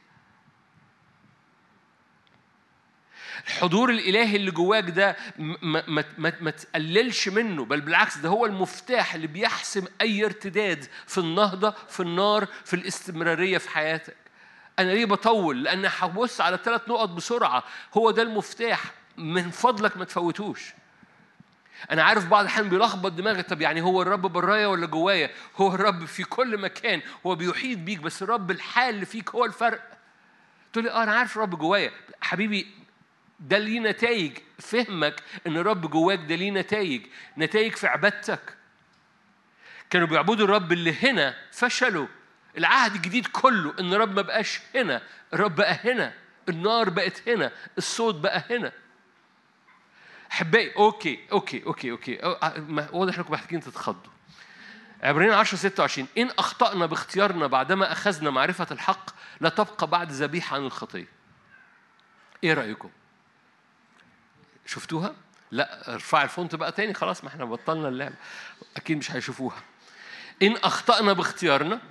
الحضور الإلهي اللي جواك ده ما, ما, ما, ما تقللش منه بل بالعكس ده هو المفتاح اللي بيحسم أي ارتداد في النهضة في النار في الاستمرارية في حياتك. أنا ليه بطول؟ لأن هبص على ثلاث نقط بسرعة. هو ده المفتاح. من فضلك ما تفوتوش. أنا عارف بعض الأحيان بيلخبط دماغي. طب يعني هو الرب برايا ولا جوايا؟ هو الرب في كل مكان. هو بيحيط بيك. بس الرب الحال اللي فيك هو الفرق. تقول لي آه أنا عارف الرب جوايا. حبيبي ده ليه نتائج؟ فهمك إن الرب جواك ده ليه نتائج. نتائج في عبادتك. كانوا بيعبدوا الرب اللي هنا فشلوا. العهد الجديد كله إن الرب ما بقاش هنا الرب بقى هنا النار بقت هنا الصوت بقى هنا. أحبائي okay okay okay okay. واضح إنكم محتاجين تتخضوا. عبرانيين 10 26 إن أخطأنا باختيارنا بعدما أخذنا معرفة الحق لا تبقى بعد ذبيحة عن الخطية. إيه رأيكم؟ شفتوها؟ لا ارفع ال font بقى تاني خلاص ما إحنا بطلنا اللعب. أكيد مش هيشوفوها. إن أخطأنا باختيارنا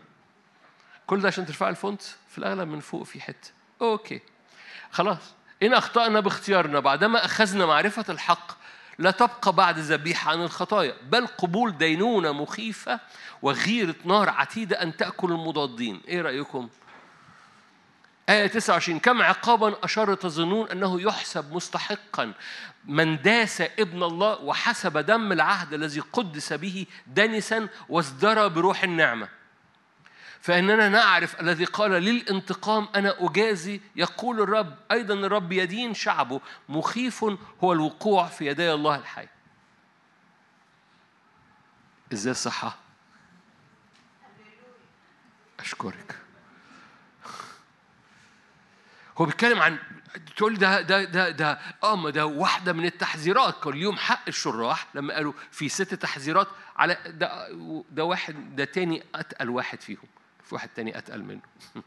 كل ده عشان ترفع ال font في الأغلب من فوق في حتة. okay. خلاص. إن أخطأنا باختيارنا بعدما أخذنا معرفة الحق لا تبقى بعد ذبيحة عن الخطايا بل قبول دينونة مخيفة وغيرة نار عتيدة أن تأكل المضادين. إيه رأيكم؟ آية 29 كم عقابا أشار تظنون أنه يحسب مستحقا من داس ابن الله وحسب دم العهد الذي قدس به دنسا وازدرى بروح النعمة. فإننا نعرف الذي قال للانتقام أنا أجازي يقول الرب أيضا الرب يدين شعبه مخيف هو الوقوع في يدي الله الحي. إزاي الصحة؟ أشكرك. هو بيتكلم عن تقول ده ده ده ده آه ما ده واحدة من التحذيرات. كان اليوم حق الشراح لما قالوا في ست تحذيرات على ده ده واحد ده تاني أتقل واحد فيهم. في واحد تاني أتقل منه [laughs]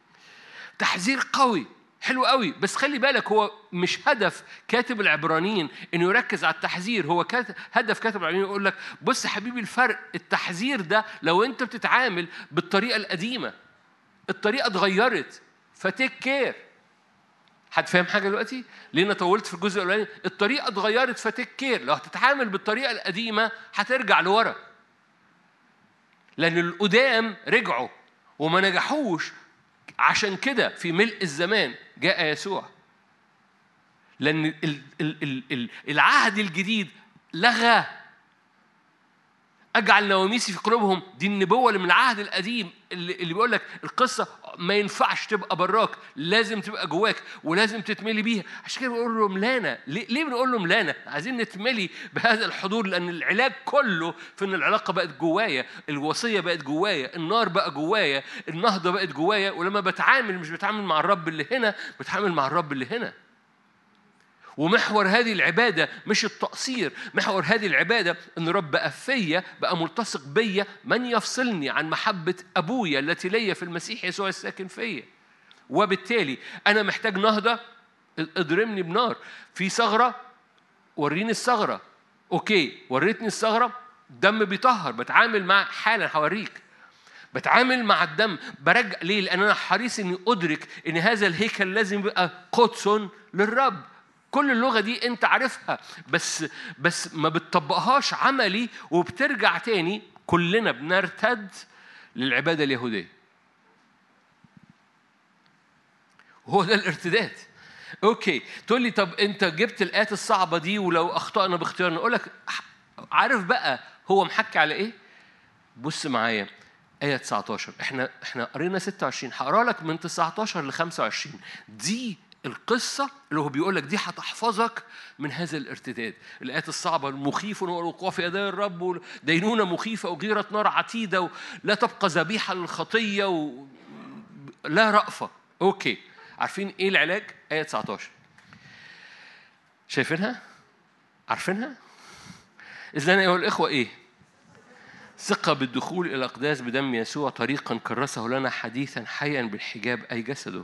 تحذير قوي حلو قوي بس خلي بالك هو مش هدف كاتب العبرانيين إنه يركز على التحذير هو كاتب هدف كاتب العبرانيين يقول لك بص حبيبي الفرق التحذير ده لو أنت بتتعامل بالطريقة القديمة الطريقة اتغيرت ف take care حد فاهم حاجة دلوقتي؟ ليه أنا طولت في الجزء الأولاني؟ الطريقة اتغيرت ف take care، لو هتتعامل بالطريقة القديمة هترجع لورا. لأن القدام رجعوا وما نجحوش. عشان كده في ملء الزمان جاء يسوع. لأن العهد الجديد لغى. أجعل نواميسي في قلوبهم. دي النبوة اللي من العهد القديم اللي, بيقول لك القصة ما ينفعش تبقى براك لازم تبقى جواك ولازم تتملي بيها. عشان كده بنقول له ملانا ليه, بنقول له ملانا عايزين نتملي بهذا الحضور؟ لأن العلاج كله في إن العلاقة بقت جوايا الوصية بقت جوايا النار بقى جوايا النهضة بقت جوايا ولما بتعامل مش بتعامل مع الرب اللي هنا بتعامل مع الرب اللي هنا. ومحور هذه العبادة مش التقصير. محور هذه العبادة أن رب بقى فيا بقى ملتصق بيا من يفصلني عن محبة أبويا التي ليا في المسيح يسوع الساكن فيا. وبالتالي أنا محتاج نهضة اضرمني بنار. في ثغرة وريني الثغرة. أوكي وريتني الثغرة دم بيطهر بتعامل مع حالا هوريك. بتعامل مع الدم. برجع ليه؟ لأن أنا حريص إني أدرك إن هذا الهيكل لازم يبقى قدس للرب. كل اللغة دي أنت عارفها بس بس ما بتطبقهاش عملي وبترجع تاني كلنا بنرتد للعبادة اليهودية. هو ده الارتداد. أوكي تقول لي طب انت جبت الآيات الصعبة دي ولو أخطأنا باختيارنا أقول لك عارف بقى هو محكي على إيه؟ بص معايا آية 19 إحنا إحنا قرينا 26 هقرأ لك من 19 ل 25 دي القصة اللي هو بيقول لك دي هتحفظك من هذا الارتداد الآيات الصعبة المخيف والوقوع في يدي الرب دينونة مخيفة وغيرة نار عتيدة لا تبقى ذبيحة للخطية و... لا رأفة أوكي عارفين إيه العلاج؟ آية 19 شايفينها؟ عارفينها؟ إذن أيها الإخوة إيه؟ ثقة بالدخول إلى الأقداس بدم يسوع طريقا كرسه لنا حديثا حيا بالحجاب أي جسده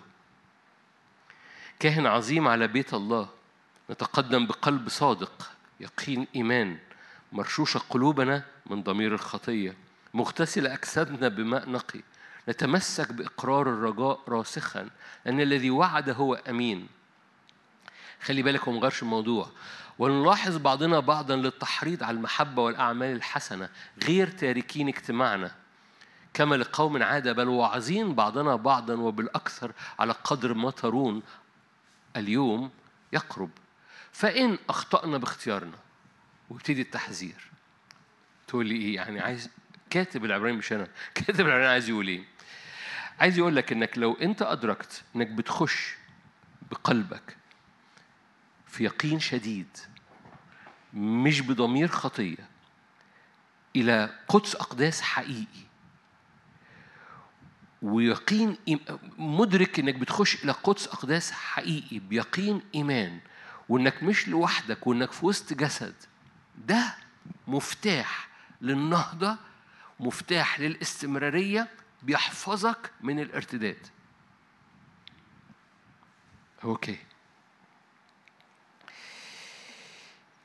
كاهن عظيم على بيت الله. نتقدم بقلب صادق يقين إيمان مرشوشة قلوبنا من ضمير الخطية. مغتسلة أجسادنا بماء نقي. نتمسك بإقرار الرجاء راسخا لأن الذي وعد هو أمين. خلي بالك هو الموضوع. ونلاحظ بعضنا بعضا للتحريض على المحبة والأعمال الحسنة غير تاركين اجتماعنا. كما لقوم عادة بل واعظين بعضنا بعضا وبالأكثر على قدر ما ترون اليوم يقرب. فإن أخطأنا باختيارنا ويبتدي التحذير. تقول لي إيه يعني؟ عايز كاتب العبراني مش أنا. [laughs] كاتب العبراني عايز يقول إيه؟ عايز يقول لك إنك لو أنت أدركت إنك بتخش بقلبك في يقين شديد مش بضمير خطية إلى قدس أقداس حقيقي ويقين مدرك إنك بتخش إلى قدس أقداس حقيقي بيقين إيمان وإنك مش لوحدك وإنك في وسط جسد ده مفتاح للنهضة مفتاح للاستمرارية بيحفظك من الارتداد. أوكي.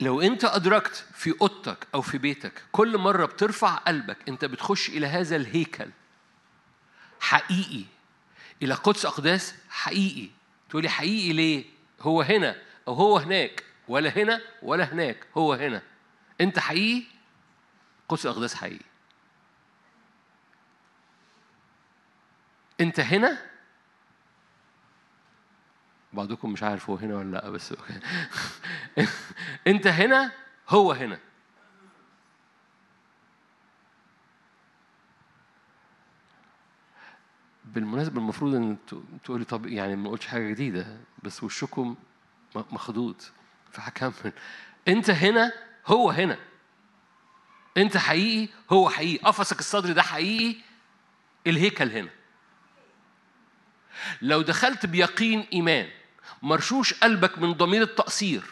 لو أنت أدركت في أوضتك أو في بيتك كل مرة بترفع قلبك أنت بتخش إلى هذا الهيكل حقيقي. إلى قدس أقداس حقيقي. تقولي حقيقي ليه؟ هو هنا أو هو هناك. ولا هنا ولا هناك. هو هنا. أنت حقيقي؟ قدس أقداس حقيقي. أنت هنا؟ بعضكم مش عارف هو هنا ولا لأ بس. [laughs] أنت هنا؟ هو هنا. بالمناسبة المفروض إن تقولي طب يعني ما قلتش حاجة جديدة بس وشكم مخدود فهكمل. أنت هنا هو هنا. أنت حقيقي هو حقيقي. قفصك الصدري ده حقيقي الهيكل هنا. لو دخلت بيقين إيمان مرشوش قلبك من ضمير التقصير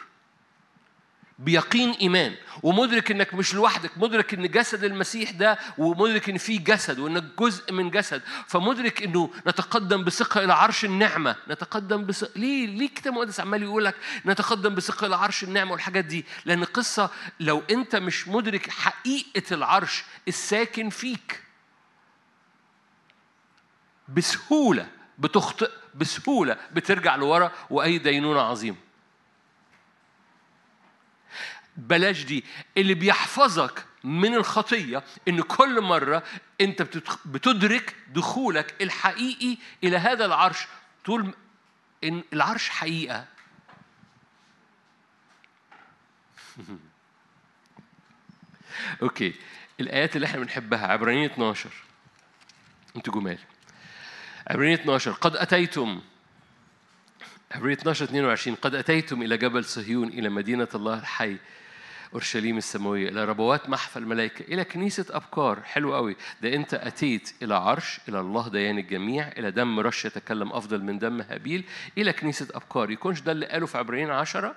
بيقين إيمان. ومدرك إنك مش لوحدك مدرك إن جسد المسيح ده ومدرك إن في جسد وانك جزء من جسد. فمدرك إنه نتقدم بثقة إلى عرش النعمة. نتقدم بثقه ليه؟ ليه كتاب مقدس عمال يقول لك نتقدم بثقة إلى عرش النعمة والحاجات دي؟ لأن قصة لو أنت مش مدرك حقيقة العرش الساكن فيك بسهولة بتخطئ بسهولة بترجع لورا. وأي دينونة عظيمة. بلاش دي. اللي بيحفظك من الخطية إن كل مرة أنت بتدرك دخولك الحقيقي إلى هذا العرش. طول إن العرش حقيقة. [laughs] أوكي. الآيات اللي إحنا بنحبها عبرانيين 12 أنتوا جمال. عبرانيين 12 قد أتيتم. عبرانيين 12 22 قد أتيتم إلى جبل صهيون إلى مدينة الله الحي. أورشليم السماوية. إلى ربوات محفى الملائكة إلى كنيسة أبكار حلو قوي. ده أنت أتيت إلى عرش إلى الله ديان الجميع. إلى دم رش يتكلم أفضل من دم هابيل. إلى كنيسة أبكار يكونش ده اللي قاله في عبرانيين 10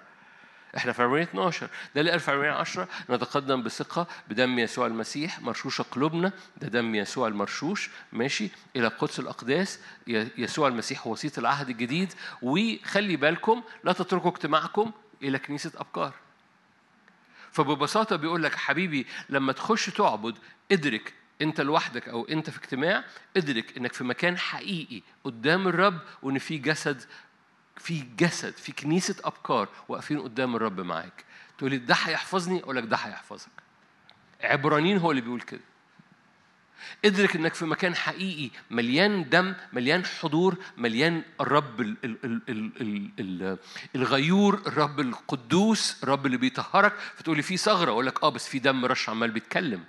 إحنا في عبرانيين 12 ده اللي قال في عبرانيين 10 نتقدم بثقة بدم يسوع المسيح. مرشوشه قلوبنا. ده دم يسوع المرشوش. ماشي. إلى قدس الأقداس. يسوع المسيح وسيط العهد الجديد. وخلي بالكم لا تتركوا اجتماعكم إلى كنيسة ابكار فببساطة بيقول لك حبيبي لما تخش تعبد ادرك أنت لوحدك أو أنت في اجتماع ادرك إنك في مكان حقيقي قدام الرب وإن في جسد في جسد في كنيسة أبكار واقفين قدام الرب معاك. تقول لي ده هيحفظني؟ أقول لك ده هيحفظك. عبرانيين هو اللي بيقول كده. ادرك انك في مكان حقيقي مليان دم مليان حضور مليان الرب ال ال ال ال ال ال الغيور الرب القدوس الرب اللي بيطهرك فتقول لي في ثغرة أقول لك آه بس في دم رش عمال بيتكلم.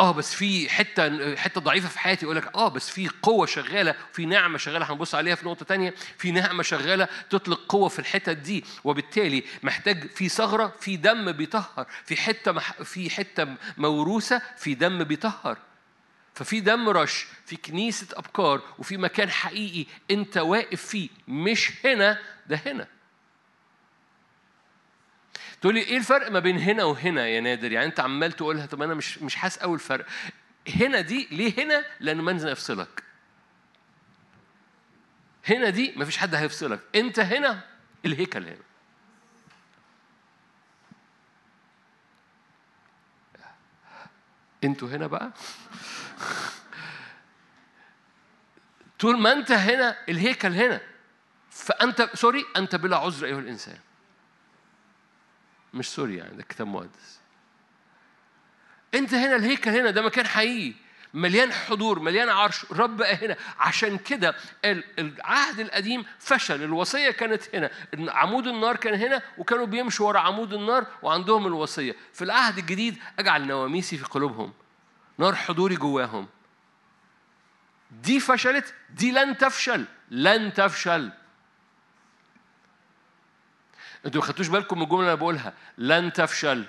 آه بس في حتة حتة ضعيفة في حياتي يقول لك آه بس في قوة شغالة في نعمة شغالة. هنبص عليها في نقطة تانية في نعمة شغالة تطلق قوة في الحتت دي. وبالتالي محتاج في ثغرة في دم بيطهر. في حتة مح في حتة موروثة في دم بيطهر. ففي دم رش في كنيسة أبكار وفي مكان حقيقي أنت واقف فيه مش هنا ده هنا. تقول لي إيه الفرق ما بين هنا وهنا يا نادر؟ يعني أنت عمال تقولها طب أنا مش مش حاسس قوي الفرق. هنا دي ليه هنا؟ لأن منزل يفصلك هنا دي مفيش حد هيفصلك. أنت هنا الهيكل هنا. أنتوا هنا بقى؟ طول ما أنت هنا الهيكل هنا. فأنت sorry أنت بلا عذر أيها الإنسان. مش sorry يعني ده كتاب مقدس. انت هنا الهيكل هنا ده مكان حقيقي مليان حضور مليان عرش رب هنا. عشان كده العهد القديم فشل الوصية كانت هنا. عمود النار كان هنا وكانوا بيمشوا ورا عمود النار وعندهم الوصية. في العهد الجديد اجعل نواميسي في قلوبهم نار حضوري جواهم. دي فشلت دي لن تفشل لن تفشل. أنتوا ما خدتوش بالكم من الجملة اللي أنا بقولها. لن تفشل.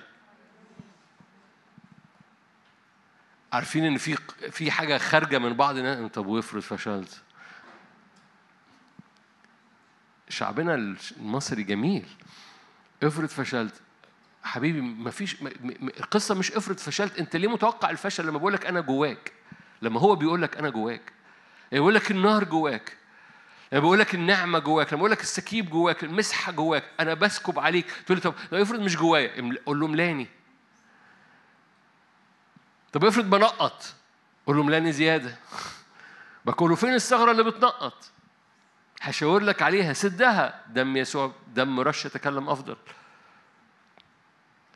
عارفين إن في في حاجة خارجة من بعض الناس؟ طب وافرض فشلت. شعبنا المصري جميل. افرض فشلت. حبيبي ما فيش القصة مش افرض فشلت. انت ليه متوقع الفشل لما بقول لك أنا جواك؟ لما هو بيقول لك أنا جواك. يقول لك النار جواك. أنا بقول لك النعمة جواك أنا بقول لك السكيب جواك المسحة جواك أنا بسكب عليك. تقول لي طب لو افرض مش جوايا. قول له ملاني طب افرض بنقط. قول [laughs] له ملاني زيادة. بقول فين الثغرة اللي بتنقط؟ هشاور لك عليها. سدها. دم يسوع دم رش يتكلم أفضل.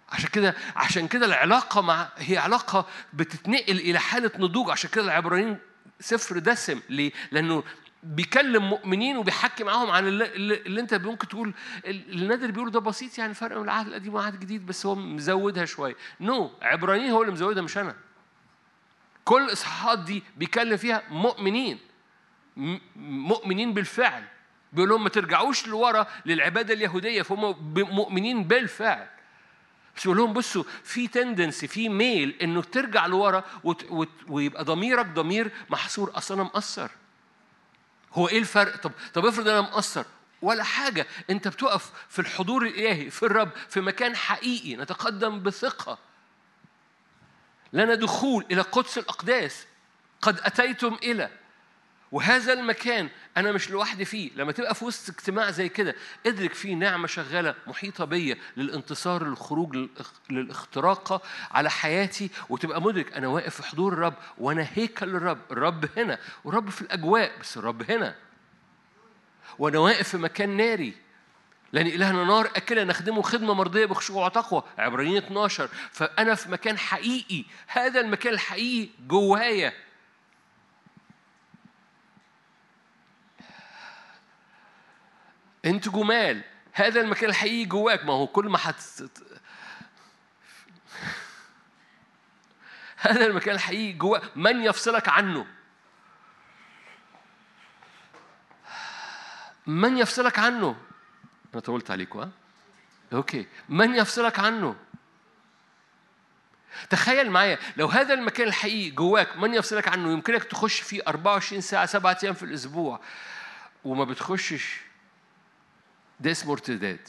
عشان كده عشان كده العلاقة مع هي علاقة بتتنقل إلى حالة نضوج. عشان كده العبرانيين سفر دسم. ليه؟ لأنه بيكلم مؤمنين وبيحكي معاهم عن اللي, اللي انت ممكن تقول النادر بيقول ده بسيط يعني فرق من العهد القديم والعهد الجديد بس هو مزودها شوية. نو no. عبرانيين هو اللي مزودها مش أنا. كل الإصحاحات دي بيكلم فيها مؤمنين. مؤمنين بالفعل. بيقول لهم ما ترجعوش لورا للعبادة اليهودية فهم مؤمنين بالفعل. بس يقول لهم بصوا في تندنسي في ميل إنه ترجع لورا ويبقى ضميرك ضمير محصور اصل أنا مقصر. هو إيه الفرق؟ طب طب افرض أنا مقصر. ولا حاجة. أنت بتقف في الحضور الإلهي في الرب في مكان حقيقي. نتقدم بثقة. لنا دخول إلى قدس الأقداس. قد أتيتم إلى وهذا المكان أنا مش لوحدي فيه. لما تبقى في وسط اجتماع زي كده ادرك فيه نعمة شغالة محيطة بيا للانتصار للخروج للاختراق على حياتي وتبقى مدرك أنا واقف في حضور الرب وأنا هيكل الرب. الرب هنا. والرب في الأجواء بس الرب هنا. وأنا واقف في مكان ناري. لأن إلهنا نار أكلة نخدمه خدمة مرضية بخشوع وتقوى. عبرانيين 12 فأنا في مكان حقيقي. هذا المكان الحقيقي جوايا. انت جمال. هذا المكان الحقيقي جواك. ما هو كل ما حت [laughs] هذا المكان الحقيقي جواك. من يفصلك عنه؟ من يفصلك عنه؟ أنا طولت عليكم ها؟ أوكي. من يفصلك عنه؟ تخيل معايا لو هذا المكان الحقيقي جواك من يفصلك عنه؟ يمكنك تخش فيه 24 ساعة سبعة أيام في الأسبوع وما بتخشش. ده اسمه ارتداد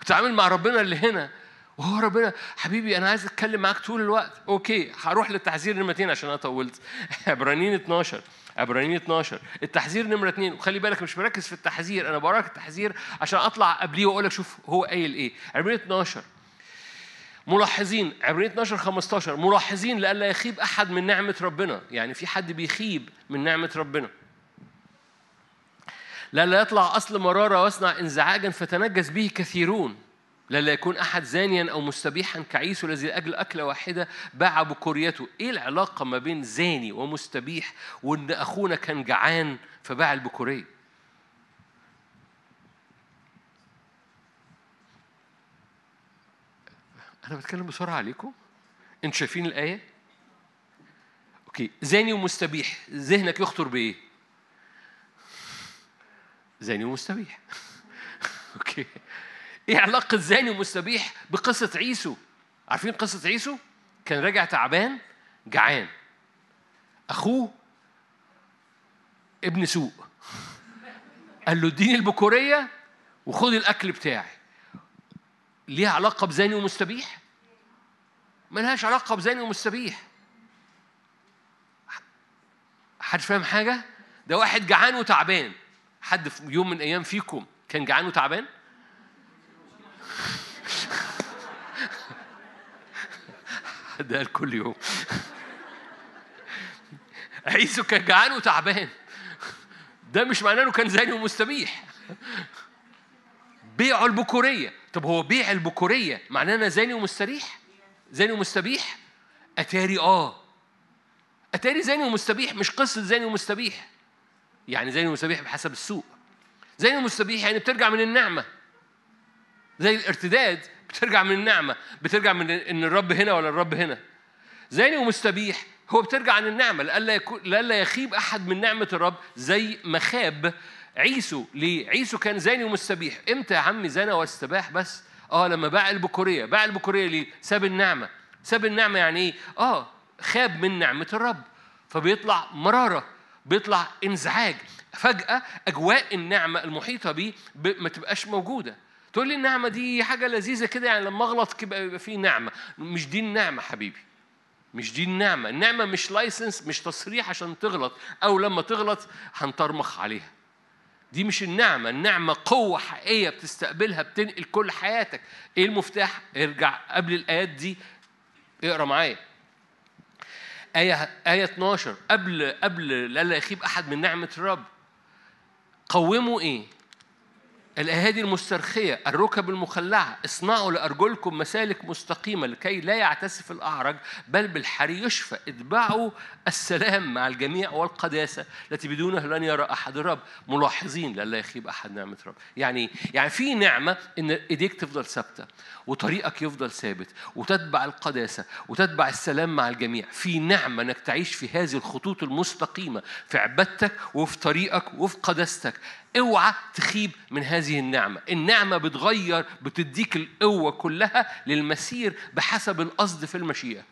وتعامل مع ربنا اللي هنا. وهو ربنا حبيبي أنا عايز أتكلم معاك طول الوقت. أوكي هروح للتحذير نمرتين عشان أنا طولت. عبرانيين 12 عبرانيين 12 التحذير نمرة اثنين وخلي بالك مش مركز في التحذير. أنا بوراك التحذير عشان أطلع قبليه واقول لك شوف هو قايل إيه. عبرانيين 12 ملاحظين. عبرانيين 12 15 ملاحظين لئلا يخيب أحد من نعمة ربنا. يعني في حد بيخيب من نعمة ربنا. لئلا يطلع أصل مرارة واصنع انزعاجا فتنجس به كثيرون. لئلا يكون أحد زانيا أو مستبيحا كعيسو الذي لأجل أكلة واحدة باع بكوريته. إيه العلاقة ما بين زاني ومستبيح وإن أخونا كان جعان فباع البكورية؟ أنا بتكلم بسرعة عليكم. أنتوا شايفين الآية؟ okay. زاني ومستبيح ذهنك يخطر بإيه؟ زاني ومستبيح [laughs] okay إيه علاقة زاني ومستبيح بقصة عيسو؟ عارفين قصة عيسو؟ كان راجع تعبان جعان أخوه ابن سوق قال له اديني البكورية وخد الأكل بتاعي ليها علاقة بزاني ومستبيح؟ ملهاش علاقة بزاني ومستبيح حد فاهم حاجة؟ ده واحد جعان وتعبان حد في يوم من أيام فيكم كان جعان وتعبان؟ [laughs] ده قال كل يوم. [laughs] عيسو كان جعان وتعبان. ده مش معناه إنه كان زاني ومستبيح بيعوا البكورية. طب هو بيع البكورية معناه أنا زاني ومستريح؟ زاني ومستبيح؟ أتاري آه. أتاري زاني ومستبيح مش قصة زاني ومستبيح. يعني زاني ومستبيح بحسب السوق. زاني ومستبيح يعني بترجع من النعمة. زي الارتداد بترجع من النعمة. بترجع من إن الرب هنا ولا الرب هنا. زاني ومستبيح هو بترجع عن النعمة. لألا يكون لألا يخيب أحد من نعمة الرب زي مخاب عيسو. ليه؟ عيسو كان زاني ومستبيح. إمتى يا عمي زنا واستباح بس؟ آه لما باع البكورية. باع البكورية ليه؟ ساب النعمة. ساب النعمة يعني إيه؟ آه خاب من نعمة الرب. فبيطلع مرارة. بيطلع انزعاج. فجأة أجواء النعمة المحيطة بيه ما تبقاش موجودة. تقول لي النعمة دي حاجة لذيذة كده يعني لما أغلط يبقى في نعمة. مش دي النعمة حبيبي. مش دي النعمة. النعمة مش لايسنس مش تصريح عشان تغلط أو لما تغلط هنطرمخ عليها. دي مش النعمة. النعمة قوة حقيقية بتستقبلها بتنقل كل حياتك. إيه المفتاح؟ ارجع قبل الآيات دي اقرأ معايا. آية آية 12 قبل قبل لا يخيب أحد من نعمة الرب قوموا إيه؟ الأيادي المسترخية الركب المخلعة اصنعوا لأرجلكم مسالك مستقيمة لكي لا يعتسف الأعرج بل بالحري يشفى. اتبعوا السلام مع الجميع والقداسة التي بدونها لن يرى أحد الرب ملاحظين لئلا يخيب أحد نعمة رب. يعني يعني في نعمة إن إيديك تفضل ثابتة وطريقك يفضل ثابت وتتبع القداسة وتتبع السلام مع الجميع. في نعمة إنك تعيش في هذه الخطوط المستقيمة في عبادتك وفي طريقك وفي قداستك. اوعى تخيب من هذه النعمة. النعمة بتغير بتديك القوة كلها للمسير بحسب القصد في المشيئة.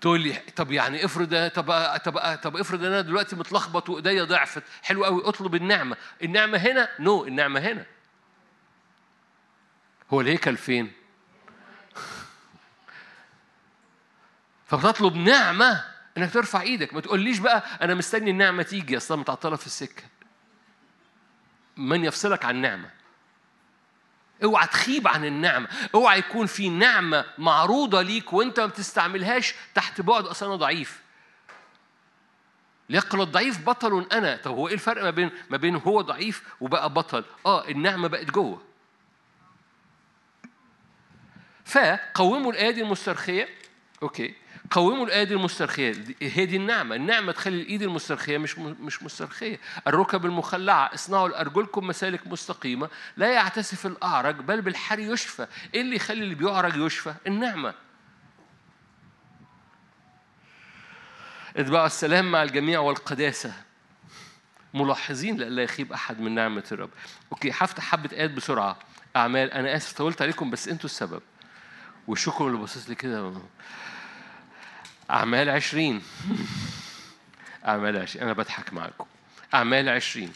تقول لي طب يعني افرض طب طب طب افرض أنا دلوقتي متلخبط وإيديا ضعفت. حلو قوي اطلب النعمة. النعمة هنا؟ نو no. النعمة هنا. هو الهيكل فين؟ [laughs] فبتطلب نعمة إنك ترفع إيدك. ما تقوليش بقى أنا مستني النعمة تيجي أصلا متعطلة في السكة. من يفصلك عن نعمة. اوعى تخيب عن النعمة. اوعى يكون في نعمة معروضة ليك وانت ما بتستعملهاش تحت بعد أصل أنا ضعيف. ليقل الضعيف بطل أنا. طب هو إيه الفرق ما بين ما بين هو ضعيف وبقى بطل؟ آه النعمة بقت جوه. فقوموا الايادي المسترخية. أوكي. قوموا الايدي المسترخية. هي دي النعمة. النعمة تخلي الإيد المسترخية مش مش مسترخية. الركب المخلعة اصنعوا لأرجلكم مسالك مستقيمة. لا يعتسف الأعرج بل بالحري يشفى. إيه اللي يخلي اللي بيعرج يشفى؟ النعمة. اتبعوا السلام مع الجميع والقداسة. ملاحظين لئلا يخيب أحد من نعمة الرب. أوكي هفتح حبة آيات بسرعة. أعمال أنا آسف طولت عليكم بس أنتوا السبب. وشكم اللي باصص لي كده. أعمال عشرين. [laughs] أعمال عشرين. أنا بضحك معاكم. أعمال عشرين.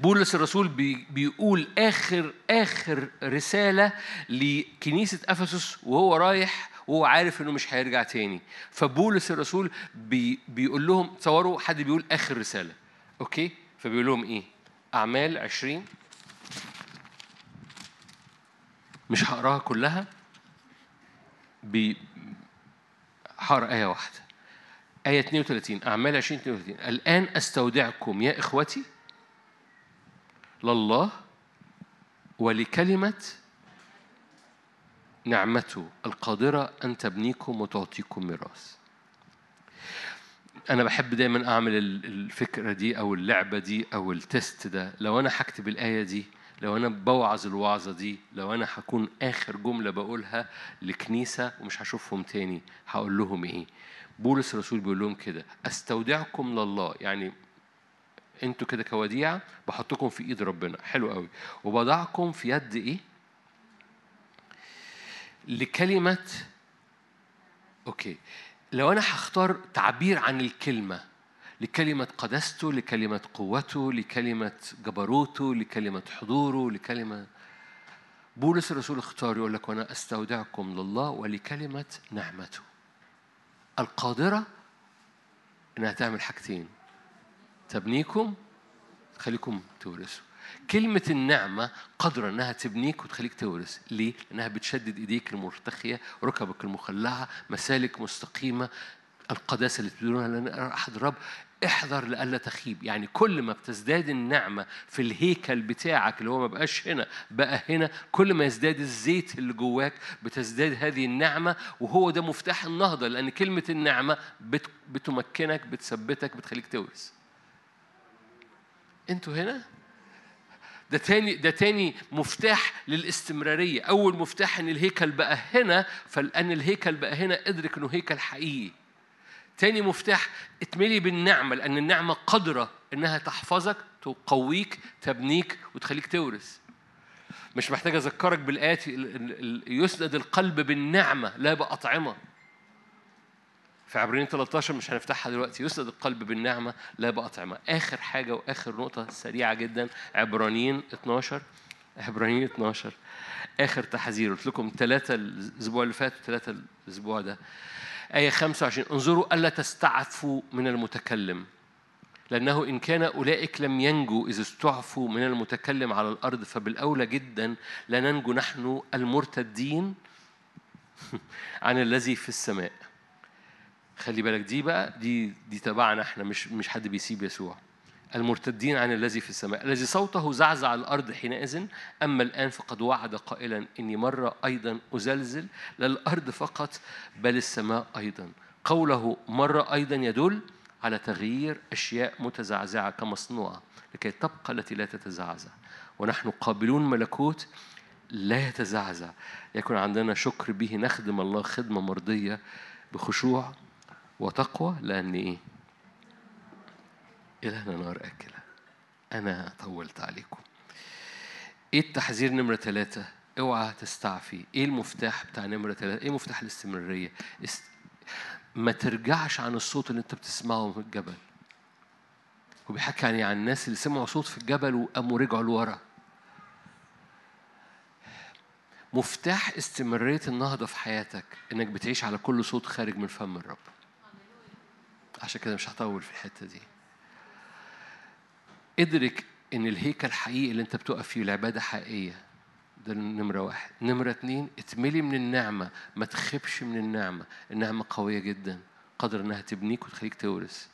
بولس الرسول بي بيقول آخر آخر رسالة لكنيسة أفسس وهو رايح وهو عارف إنه مش هيرجع تاني. فبولس الرسول بي بيقول لهم تصوروا حد بيقول آخر رسالة. okay؟ فبيقول لهم إيه؟ أعمال عشرين. مش هقراها كلها؟ بي هقرا آية واحدة. آية 32 أعمال 20 32 الآن أستودعكم يا إخوتي لله ولكلمة نعمته القادرة أن تبنيكم وتعطيكم ميراث. أنا بحب دايما أعمل ال- الفكرة دي أو اللعبة دي أو التست ده. لو أنا هكتب الآية دي لو أنا بوعظ الوعظة دي لو أنا هكون آخر جملة بقولها لكنيسة ومش هشوفهم تاني هقول لهم إيه؟ بولس الرسول بيقول لهم كده أستودعكم لله. يعني أنتوا كده كوديعة بحطكم في إيد ربنا. حلو قوي. وبضعكم في يد إيه؟ لكلمة أوكي. لو أنا هختار تعبير عن الكلمة لكلمة قدسته لكلمة قوته لكلمة جبروته لكلمة حضوره لكلمة بولس الرسول اختار يقول لك وأنا استودعكم لله ولكلمة نعمته. القادرة إنها تعمل حاجتين تبنيكم تخليكم تورثوا. كلمة النعمة قادرة إنها تبنيك وتخليك تورث، ليه؟ لأنها بتشدد إيديك المرتخية، ركبك المخلعة، مسالك مستقيمة، القداسة اللي تدونها لنا أحد الرب احذر لئلا تخيب، يعني كل ما بتزداد النعمة في الهيكل بتاعك اللي هو ما بقاش هنا بقى هنا، كل ما يزداد الزيت اللي جواك بتزداد هذه النعمة وهو ده مفتاح النهضة لأن كلمة النعمة بت- بتمكنك بتثبتك بتخليك تورث. أنتوا هنا؟ ده تاني ده تاني مفتاح للاستمرارية. أول مفتاح إن الهيكل بقى هنا فلأن الهيكل بقى هنا ادرك إنه هيكل حقيقي. تاني مفتاح اتملي بالنعمة لأن النعمة قادرة إنها تحفظك تقويك تبنيك وتخليك تورث. مش محتاج أذكرك ال- يسند القلب بالنعمة لا بأطعمة. في عبرين 13 مش هنفتحها دلوقتي يسند القلب بالنعمة لا بأطعمة. آخر حاجة وآخر نقطة سريعة جدا عبرانيين 12 عبرانيين 12 آخر تحذير قلت لكم ثلاثة الأسبوع اللي فات وثلاثة الأسبوع ده. آية 25 انظروا ألا تستعفوا من المتكلم. لأنه إن كان أولئك لم ينجوا إذ استعفوا من المتكلم على الأرض فبالأولى جدا لا ننجو نحن المرتدين [laughs] عن الذي في السماء. خلي بالك دي بقى دي دي تبعنا إحنا مش مش حد بيسيب يسوع. المرتدين عن الذي في السماء الذي صوته زعزع الأرض حينئذ أما الآن فقد وعد قائلا إني مرة أيضا أزلزل لا الأرض فقط بل السماء أيضا قوله مرة أيضا يدل على تغيير أشياء متزعزعة كمصنوعة لكي تبقى التي لا تتزعزع ونحن قابلون ملكوت لا يتزعزع يكون عندنا شكر به نخدم الله خدمة مرضية بخشوع وتقوى لأن إيه؟ إلهنا نار أكلة. أنا طولت عليكم. إيه التحذير نمرة ثلاثة؟ أوعى تستعفي. إيه المفتاح بتاع نمرة ثلاثة؟ إيه مفتاح الاستمرارية؟ است... ما ترجعش عن الصوت اللي أنت بتسمعه في الجبل. وبيحكي يعني عن الناس اللي سمعوا صوت في الجبل وقاموا رجعوا لورا. مفتاح استمرارية النهضة في حياتك إنك بتعيش على كل صوت خارج من فم الرب. عشان كده مش هطول في الحتة دي. ادرك إن الهيكل حقيقي اللي أنت بتقف فيه العبادة حقيقية ده نمرة واحد. نمرة اتنين اتملي من النعمة ما تخبش من النعمة. النعمة قوية جدا قادرة إنها تبنيك وتخليك تورث.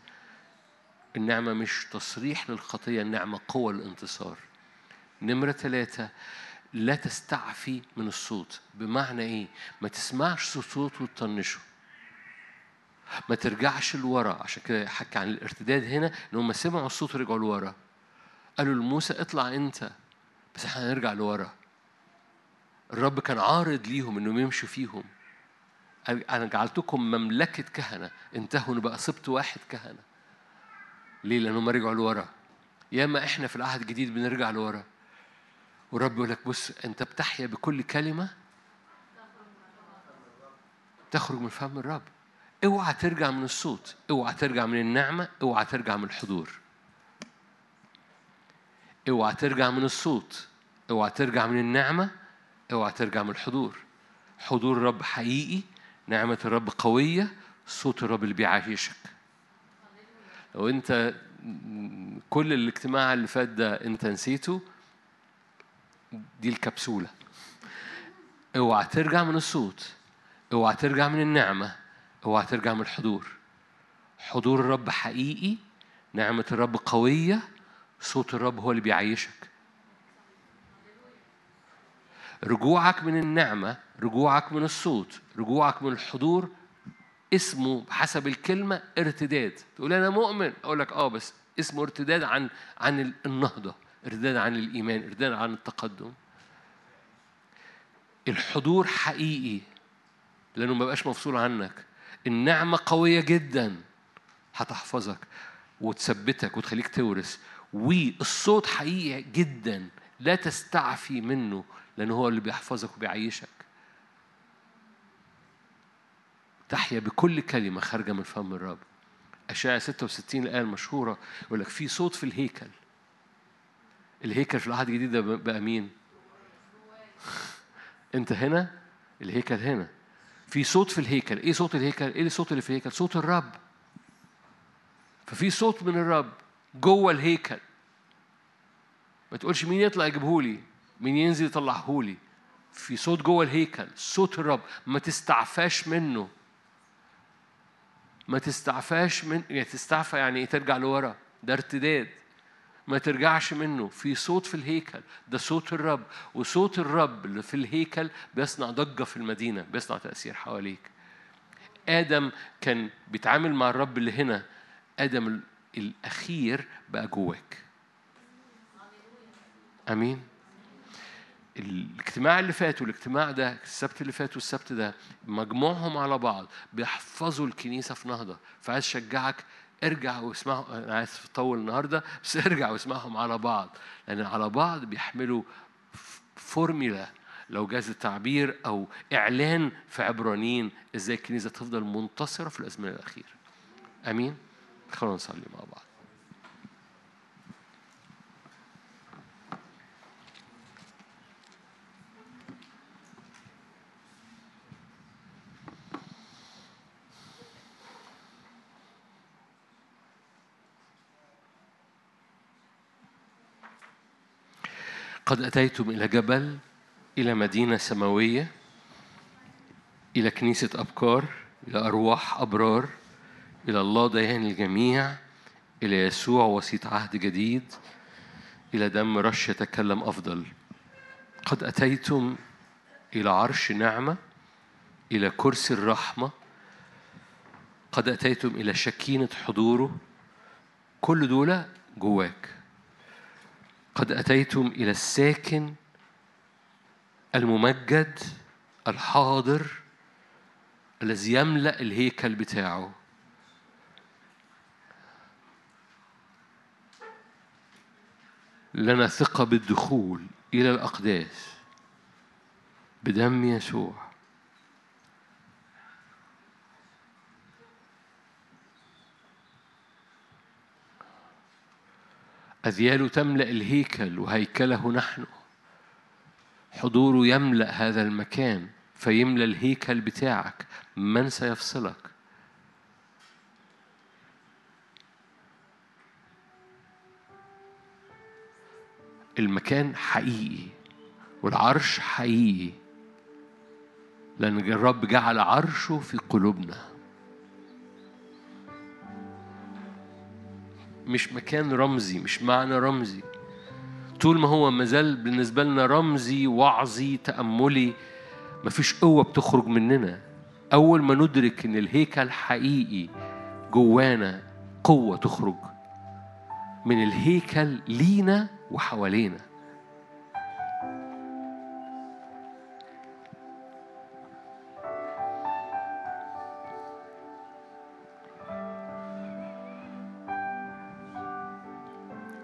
النعمة مش تصريح للخطية النعمة قوة الانتصار نمرة ثلاثة لا تستعفي من الصوت. بمعنى إيه؟ ما تسمعش صوت وتطنشه. ما ترجعش لورا. عشان كده يحكي عن الارتداد هنا إن هم سمعوا الصوت ورجعوا لورا. قالوا لموسى اطلع انت. بس إحنا هنرجع لورا. الرب كان عارض ليهم انهم يمشوا فيهم. أنا جعلتكم مملكة كهنة انتهوا بقى صبت واحد كهنة. ليه؟ لأنهم رجعوا لورا. ياما إحنا في العهد الجديد بنرجع لورا. والرب يقول لك بص أنت بتحيا بكل كلمة تخرج من فم الرب. اوعى ترجع من الصوت اوعى ترجع من النعمة اوعى ترجع من الحضور. اوعى ترجع من الصوت اوعى ترجع من النعمة اوعى ترجع من الحضور. حضور الرب حقيقي نعمة الرب قوية صوت الرب اللي بيعيشك لو انت كل الاجتماع اللي فات ده انت نسيته دي الكبسولة. اوعى ترجع من الصوت اوعى ترجع من النعمة اوعى ترجع من الحضور. حضور الرب حقيقي نعمة الرب قوية صوت الرب هو اللي بيعيشك. رجوعك من النعمة رجوعك من الصوت رجوعك من الحضور اسمه حسب الكلمة ارتداد. تقول أنا مؤمن؟ أقول لك آه بس اسمه ارتداد عن عن النهضة ارتداد عن الإيمان ارتداد عن التقدم. الحضور حقيقي لأنه ما بقاش مفصول عنك. النعمة قوية جدا هتحفظك وتثبتك وتخليك تورث. والصوت حقيقي جدا لا تستعفي منه لأنه هو اللي بيحفظك وبيعيشك. تحيا بكل كلمة خارجة من فم الرب. أشعة 66 الآية المشهورة يقول لك في صوت في الهيكل. الهيكل في العهد الجديد بقى مين؟ [laughs] أنت هنا؟ الهيكل هنا. في صوت في الهيكل. إيه صوت الهيكل؟ إيه الصوت اللي في الهيكل؟ صوت الرب. ففي صوت من الرب. جوه الهيكل. ما تقولش مين يطلع يجيبهولي مين ينزل يطلعهولي. في صوت جوه الهيكل صوت الرب. ما تستعفاش منه. ما تستعفاش من يعني تستعفى يعني إيه؟ ترجع لورا. ده ارتداد. ما ترجعش منه. في صوت في الهيكل ده صوت الرب. وصوت الرب اللي في الهيكل بيصنع ضجة في المدينة بيصنع تأثير حواليك. آدم كان بيتعامل مع الرب اللي هنا. آدم الأخير بقى جواك. أمين. الاجتماع اللي فات والاجتماع ده السبت اللي فات والسبت ده مجموعهم على بعض بيحفظوا الكنيسة في نهضة. فعايز أشجعك ارجع واسمعهم. أنا عايز أطول النهاردة بس ارجع واسمعهم على بعض. لأن على بعض بيحملوا فورميلا. لو جاز التعبير أو إعلان في عبرانيين إزاي الكنيسة تفضل منتصرة في الأزمنة الأخيرة. أمين. خلونا نصلي مع بعض. قد أتيتم إلى جبل إلى مدينة سماوية إلى كنيسة أبكار إلى أرواح أبرار. إلى الله ديان الجميع إلى يسوع وسيط عهد جديد إلى دم رش يتكلم أفضل. قد أتيتم إلى عرش نعمة إلى كرسي الرحمة قد أتيتم إلى شكينة حضوره كل دول جواك. قد أتيتم إلى الساكن الممجد الحاضر الذي يملأ الهيكل بتاعه. لنا ثقة بالدخول إلى الأقداس بدم يسوع. أذياله تملأ الهيكل وهيكله نحن. حضوره يملأ هذا المكان فيملأ الهيكل بتاعك. من سيفصلك؟ المكان حقيقي والعرش حقيقي. لأن الرب جعل عرشه في قلوبنا. مش مكان رمزي مش معنى رمزي. طول ما هو مازال بالنسبة لنا رمزي وعظي تأملي مفيش قوة بتخرج مننا. أول ما ندرك إن الهيكل حقيقي جوانا قوة تخرج. من الهيكل لينا وحوالينا.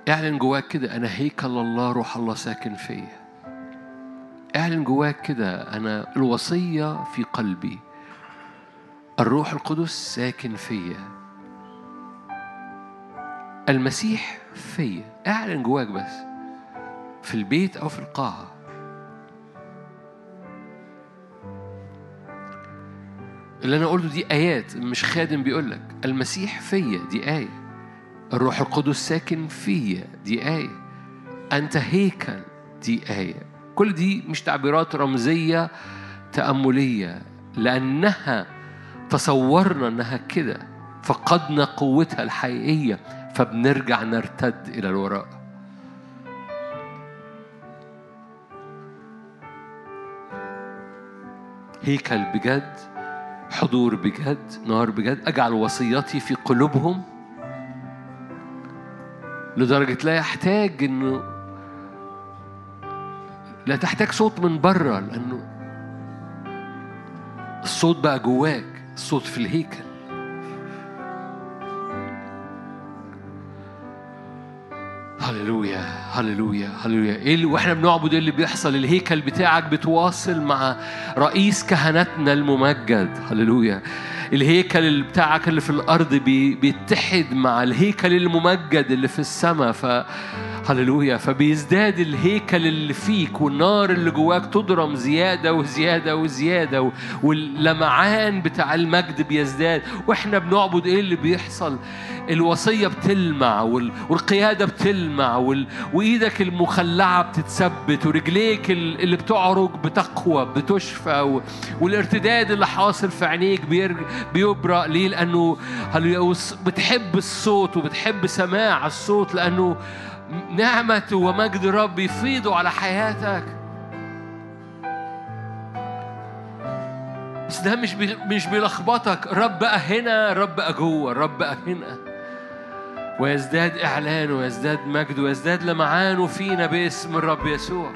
اعلن جواك كده أنا هيكل الله روح الله ساكن فيا. اعلن جواك كده أنا الوصية في قلبي. الروح القدس ساكن فيا. المسيح فيا. اعلن جواك بس. في البيت أو في القاعة. اللي أنا قلته دي آيات مش خادم بيقول لك. المسيح فيا دي آية. الروح القدس ساكن فيا دي آية. أنت هيكل دي آية. كل دي مش تعبيرات رمزية تأملية. لأنها تصورنا أنها كده. فقدنا قوتها الحقيقية. فبنرجع نرتد إلى الوراء. هيكل بجد حضور بجد نار بجد. أجعل وصيتي في قلوبهم لدرجة لا يحتاج إنه لا تحتاج صوت من بره لأنه الصوت بقى جواك الصوت في الهيكل. هللويا هللويا هللويا. إيه وإحنا بنعبد؟ إيه اللي بيحصل؟ الهيكل بتاعك بتواصل مع رئيس كهنتنا الممجد. هللويا. الهيكل بتاعك اللي في الأرض بي بيتحد مع الهيكل الممجد اللي في السماء. ف هللويا. فبيزداد الهيكل اللي فيك والنار اللي جواك تضرم زيادة وزيادة وزيادة واللمعان بتاع المجد بيزداد. وإحنا بنعبد إيه اللي بيحصل؟ الوصية بتلمع والقيادة بتلمع وإيدك المخلعة بتتثبت ورجليك اللي بتعرج بتقوى بتشفى والارتداد اللي حاصل في عينيك بيبرأ ليه؟ لأنه بتحب الصوت وبتحب سماع الصوت لأنه نعمة ومجد رب يفيضوا على حياتك. بس ده مش مش بيلخبطك. رب بقى هنا رب بقى جوه رب بقى هنا ويزداد إعلان ويزداد مجد ويزداد لمعانه فينا باسم الرب يسوع.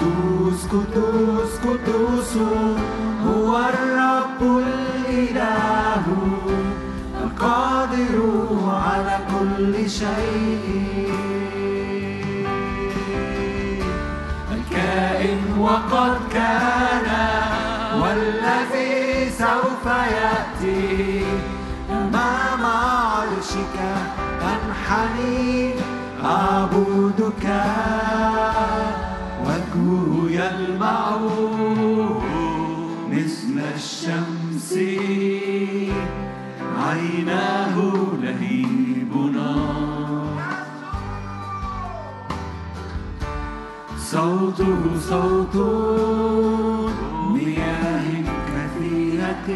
قدوس قدوس هو الرب الإله القادر على كل شيء. الكائن وقد كان والذي سوف يأتي. أمام عرشك أنحني أعبدك. مثل الشمس عيناه صوته صوت مياه كثيرة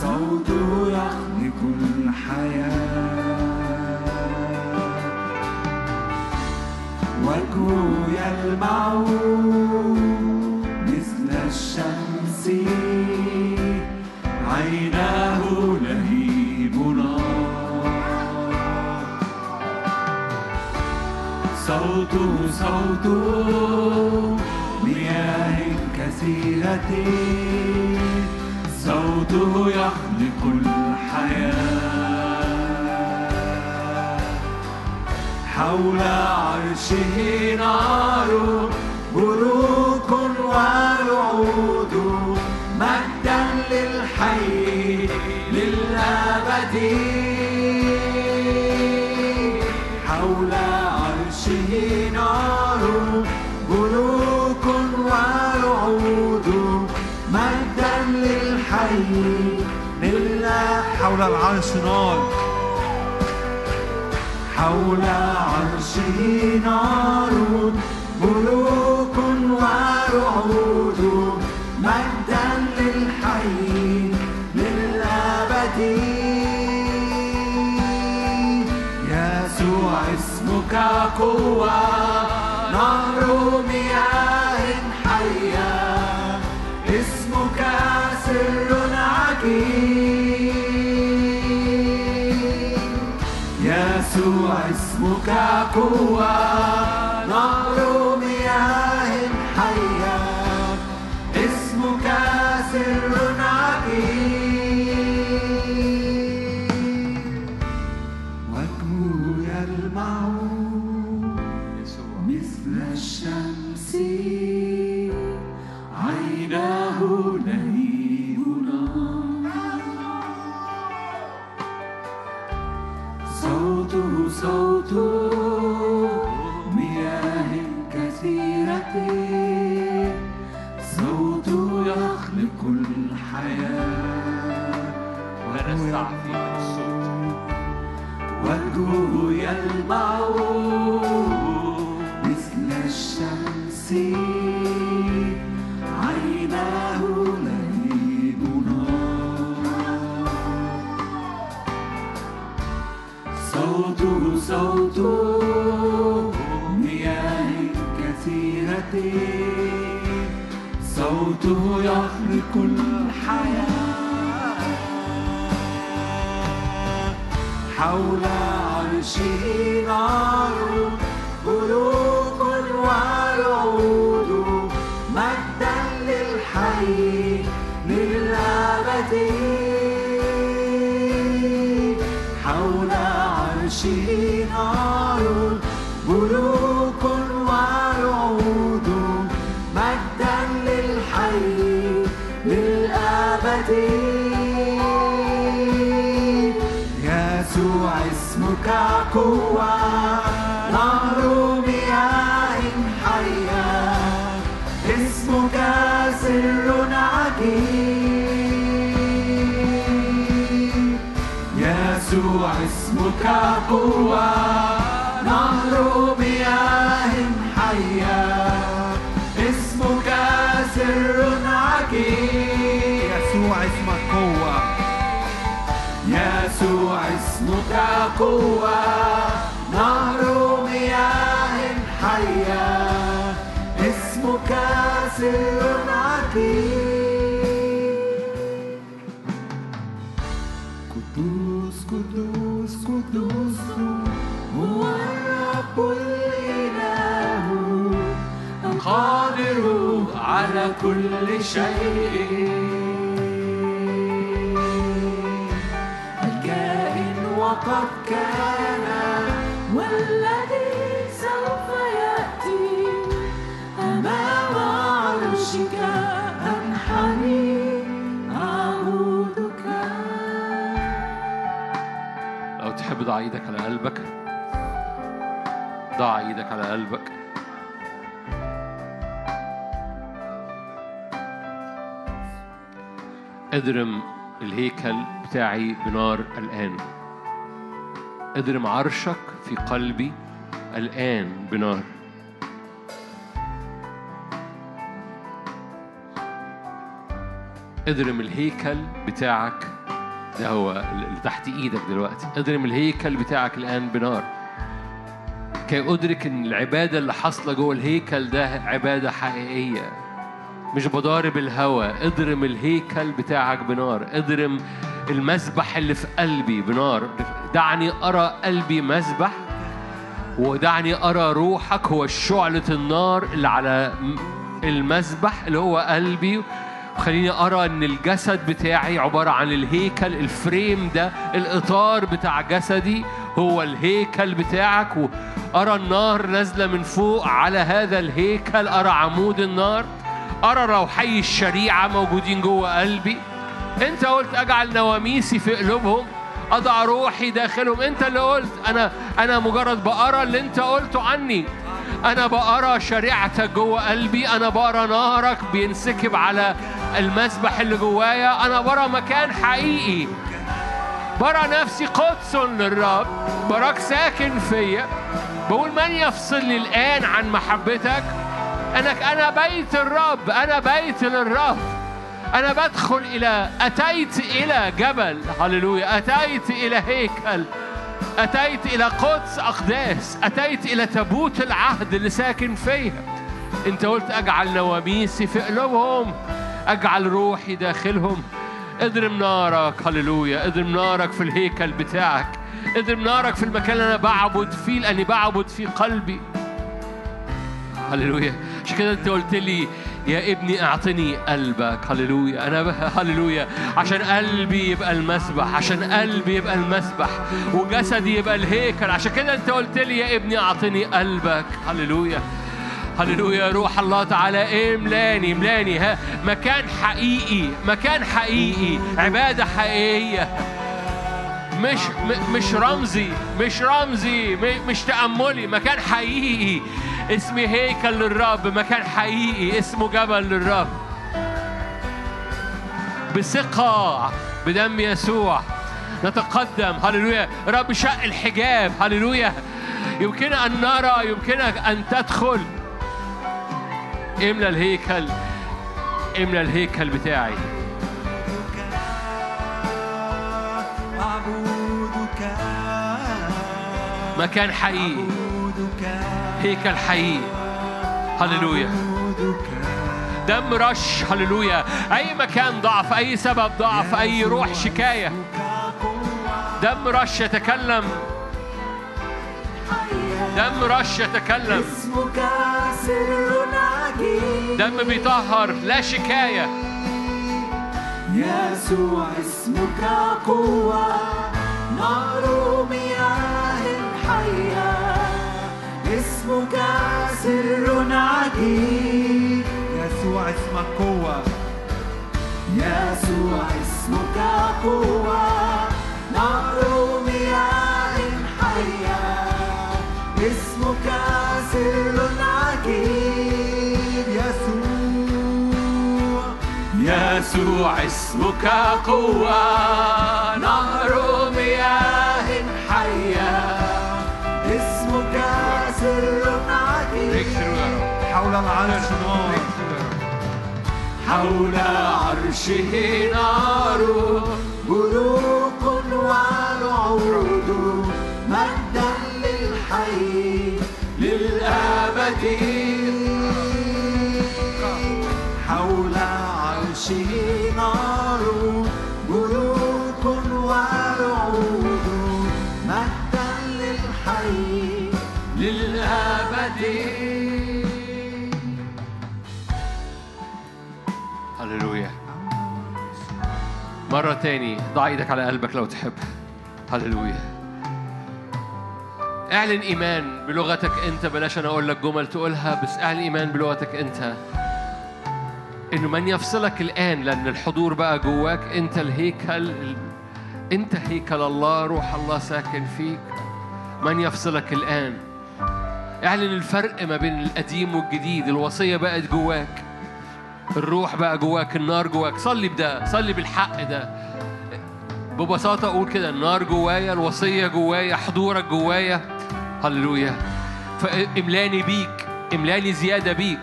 صوته يخلق الحياة. مثل الشمس. عيناه صوته صوت مياه كثيرة. صوته يخلق الحياة. حول عرشه نار. بروق ورعود مجدا للحي للأبد. حول عرشه نار. بروق ورعود مجدا للحي لله حول العرش نار. حول عرشه نار. ملوك ورعود مجدا للحي للأبد يسوع اسمك قوة. نهر مياه اسمك قوة نهر مياه صوته يخلق الحياة. حول عرشه نار بروق ورعود مجدا للحي للأبد حول عرشه نار اسمك قوة. نهر مياه حية. اسمك سر عجيب يسوع اسمك قوة. يسوع اسمك قوة نهر مياه حية اسمك سر عجيب قدوس قدوس قدوس. هو الرب الإله. القادر على كل شيء. ضع إيدك على قلبك. ضع إيدك على قلبك. اضرم الهيكل بتاعي بنار الآن. اضرم عرشك في قلبي الآن بنار. اضرم الهيكل بتاعك ده هو اللي تحت إيدك دلوقتي. اضرم الهيكل بتاعك الآن بنار. كي أدرك إن العبادة اللي حاصلة جوه الهيكل ده عبادة حقيقية. مش بضارب الهوى اضرم الهيكل بتاعك بنار. اضرم المسبح اللي في قلبي بنار. دعني أرى قلبي مسبح ودعني أرى روحك. هو شعلة النار اللي على المسبح اللي هو قلبي. وخليني أرى إن الجسد بتاعي عبارة عن الهيكل. الفريم ده الإطار بتاع جسدي هو الهيكل بتاعك. وأرى النار نازلة من فوق على هذا الهيكل. أرى عمود النار. أرى روحي الشريعة موجودين جوه قلبي. أنت قلت أجعل نواميسي في قلوبهم أضع روحي داخلهم. أنت اللي قلت أنا أنا مجرد بقرأ اللي أنت قلته عني. أنا بقرأ شريعتك جوه قلبي. أنا بقرأ نهرك بينسكب على المسبح اللي جوايا. أنا برى مكان حقيقي. برى نفسي قدس للرب. براك ساكن فيا. بقول من يفصلني الآن عن محبتك؟ أنك أنا بيت الرب أنا بيت للرب. أنا بدخل إلى أتيت إلى جبل. هللويا. أتيت إلى هيكل. أتيت إلى قدس أقداس. أتيت إلى تابوت العهد اللي ساكن فيها أنت قلت أجعل نواميسي في قلوبهم. أجعل روحي داخلهم. اضرم نارك. هللويا. اضرم نارك في الهيكل بتاعك. اضرم نارك في المكان اللي أنا بعبد فيه لأني بعبد في قلبي. هللويا. عشان كده انت قلت لي يا ابني أعطني قلبك. هللويا. أنا هللويا. عشان قلبي يبقى المسبح عشان قلبي يبقى المسبح وجسدي يبقى الهيكل. عشان كده انت قلت لي يا ابني أعطني قلبك. هللويا. هللويا. روح الله تعالى. املاني املاني. ها مكان حقيقي مكان حقيقي عبادة حقيقية. مش مش رمزي مش رمزي مش تأملي. مكان حقيقي. اسمي هيكل للرب. مكان حقيقي. اسمه جبل للرب. بثقة بدم يسوع. نتقدم. هللويا. رب شق الحجاب. هللويا. يمكننا أن نرى يمكنك أن تدخل. املى الهيكل. املى الهيكل بتاعي. مكان حقيقي. هيكل حقيقي هللويا. دم رش. هللويا. أي مكان ضعف أي سبب ضعف أي روح شكاية. دم رش يتكلم. دم رش يتكلم. دم بيطهر لا شكاية. يسوع اسمك قوة. نهر مياه حية اسمك سر عجيب يسوع اسمك قوة. يسوع اسمك قوة. نهر مياه حية اسمك سر عجيب يسوع. يسوع اسمك قوة. نهر حول العرش نار حول عرشه نار بروق ورعود مجدا للحي للأبد مرة تاني ضع إيدك على قلبك لو تحب. هللويا. اعلن إيمان بلغتك أنت بلاش أنا أقول لك جمل تقولها بس اعلن إيمان بلغتك أنت. إنه من يفصلك الآن لأن الحضور بقى جواك أنت الهيكل أنت هيكل الله روح الله ساكن فيك. من يفصلك الآن؟ اعلن الفرق ما بين القديم والجديد الوصية بقت جواك. الروح بقى جواك النار جواك. صلي بده صلي بالحق ده. ببساطة أقول كده النار جوايا الوصية جوايا حضورك جوايا. هللويا. فاملاني بيك املاني زيادة بيك.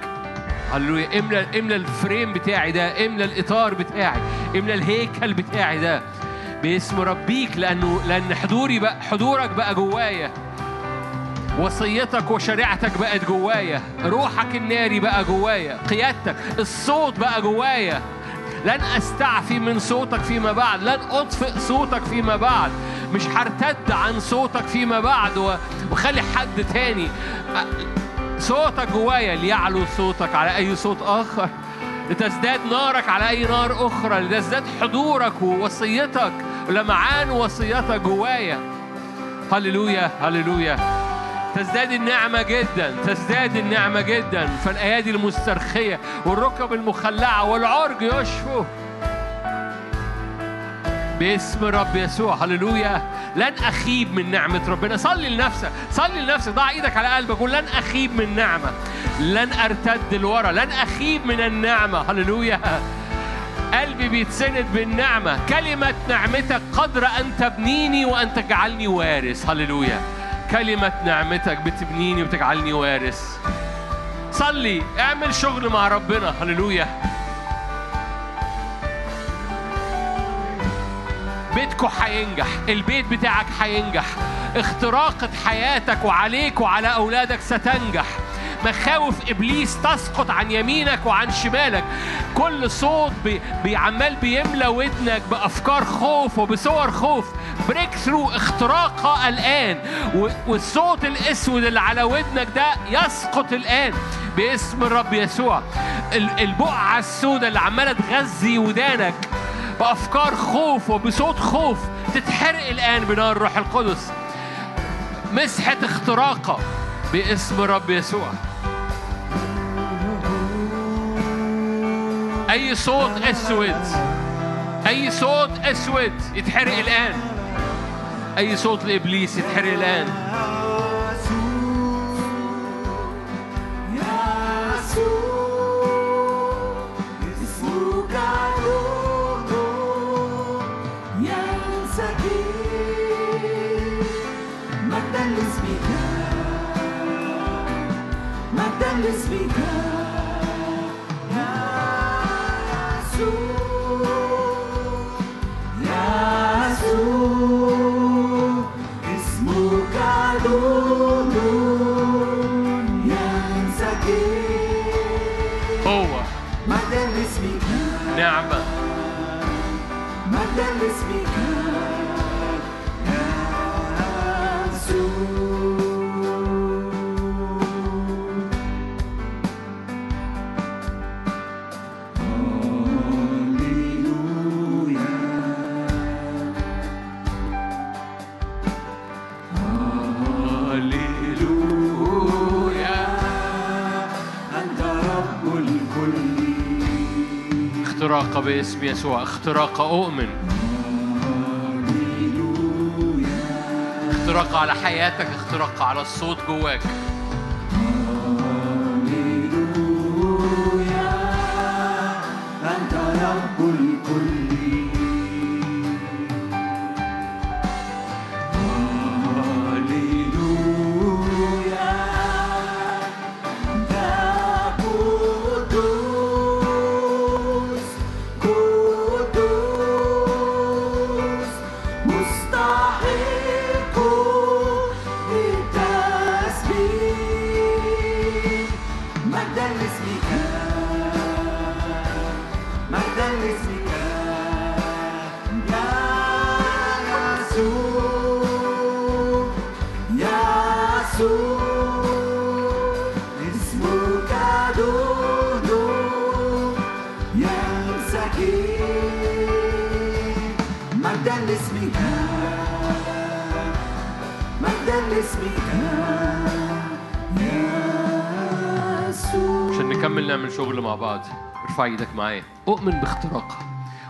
هللويا. املى املى الفريم بتاعي ده املى الإطار بتاعي املى الهيكل بتاعي ده. باسم ربيك لأنه لأن حضوري بقى حضورك بقى جوايا. وصيتك وشريعتك بقت جوايا. روحك الناري بقى جوايا. قيادتك الصوت بقى جوايا. لن أستعفي من صوتك فيما بعد. لن أطفئ صوتك فيما بعد. مش هرتد عن صوتك فيما بعد وخلي حد تاني. صوتك جوايا. ليعلو صوتك على أي صوت آخر. لتزداد نارك على أي نار أخرى. لتزداد حضورك ووصيتك. ولمعان وصيتك جوايا. هللويا هللويا. تزداد النعمة جدا تزداد النعمة جدا فالأيادي المسترخية والركب المخلعة والعرج يشفوا باسم الرب يسوع هللويا. لن أخيب من نعمة ربنا. صلي لنفسك صلي لنفسك. ضع إيدك على قلبك قول لن أخيب من نعمة. لن أرتد لورا لن أخيب من النعمة. هللويا. قلبي بيتسند بالنعمة. كلمة نعمتك قدر أن تبنيني وأن تجعلني وارث. هللويا. كلمة نعمتك بتبنيني وتجعلني وارث. صلي اعمل شغل مع ربنا. هللويا. بيتكو هينجح البيت بتاعك هينجح اختراقة حياتك وعليك وعلى أولادك ستنجح. مخاوف إبليس تسقط عن يمينك وعن شمالك. كل صوت بي بيعمال بيملى ودنك بأفكار خوف وبصور خوف. breakthrough اختراقها الآن. و- والصوت الأسود اللي على ودنك ده يسقط الآن باسم الرب يسوع. ال- البقعة السوداء اللي عمالة تغذي ودانك بأفكار خوف وبصوت خوف تتحرق الآن بنار الروح القدس. مسحة اختراقة باسم رب يسوع. أي صوت أسود أي صوت أسود يتحرق الآن أي صوت لإبليس يتحرق الآن اسمك نور اختراق باسم يسوع. اختراق أؤمن. اختراق على حياتك اختراق على الصوت جواك. أنت رب الكل. إيدك معايا. أؤمن باختراقها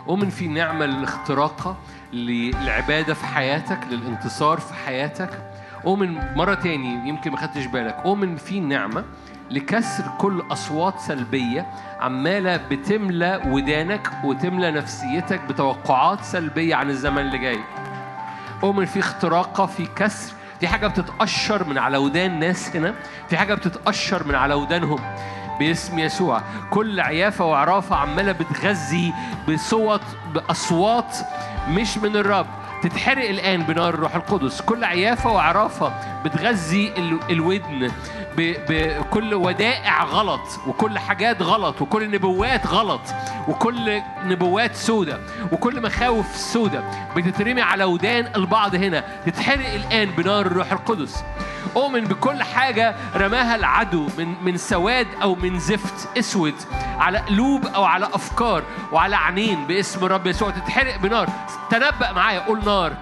أؤمن في نعمة الاختراقه للعبادة في حياتك للانتصار في حياتك. أؤمن مرة تاني يمكن ما خدتش بالك. أؤمن في نعمة لكسر كل أصوات سلبية عمالة بتملى ودانك وتملى نفسيتك بتوقعات سلبية عن الزمن اللي جاي. أؤمن في اختراقة في كسر. في حاجة بتتقشر من على ودان ناس هنا. في حاجة بتتقشر من على ودانهم. باسم يسوع. كل عيافة وعرافة عمالة بتغذي بصوت بأصوات مش من الرب. تتحرق الآن بنار الروح القدس. كل عيافة وعرافة بتغذي ال- الودن. بكل ودائع غلط وكل حاجات غلط وكل نبوات غلط وكل نبوات سودة وكل مخاوف سودة. بتترمي على ودان البعض هنا. تتحرق الآن بنار الروح القدس. أؤمن بكل حاجة رماها العدو من من سواد أو من زفت أسود على قلوب أو على أفكار وعلى عينين باسم الرب يسوع. تتحرق بنار. تنبأ معايا. قول نار.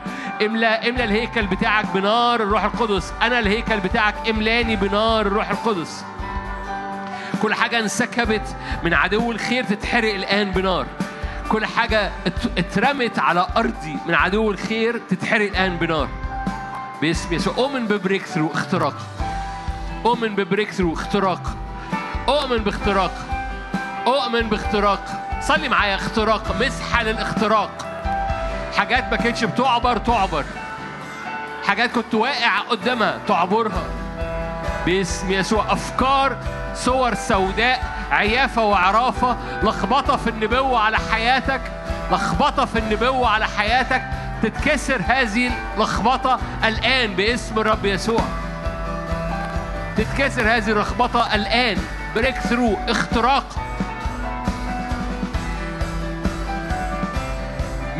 املا املا الهيكل بتاعك بنار الروح القدس. أنا الهيكل بتاعك املاني بنار الروح القدس. كل حاجة انسكبت من عدو الخير تتحرق الآن بنار. كل حاجة ات- اترمت على أرضي من عدو الخير تتحرق الآن بنار. باسم يسوع. أؤمن ببريك ثرو اختراق. أؤمن ببريك ثرو اختراق. أؤمن باختراق. أؤمن باختراق. صلي معايا اختراق. مسحة للاختراق. حاجات ما كانتش بتعبر تعبر. حاجات كنت واقع قدامها تعبرها. باسم يسوع أفكار صور سوداء عيافة وعرافة. لخبطة في النبوة على حياتك لخبطة في النبوة على حياتك. تتكسر هذه اللخبطة الآن باسم الرب يسوع. تتكسر هذه اللخبطة الآن. بريك ثرو اختراق.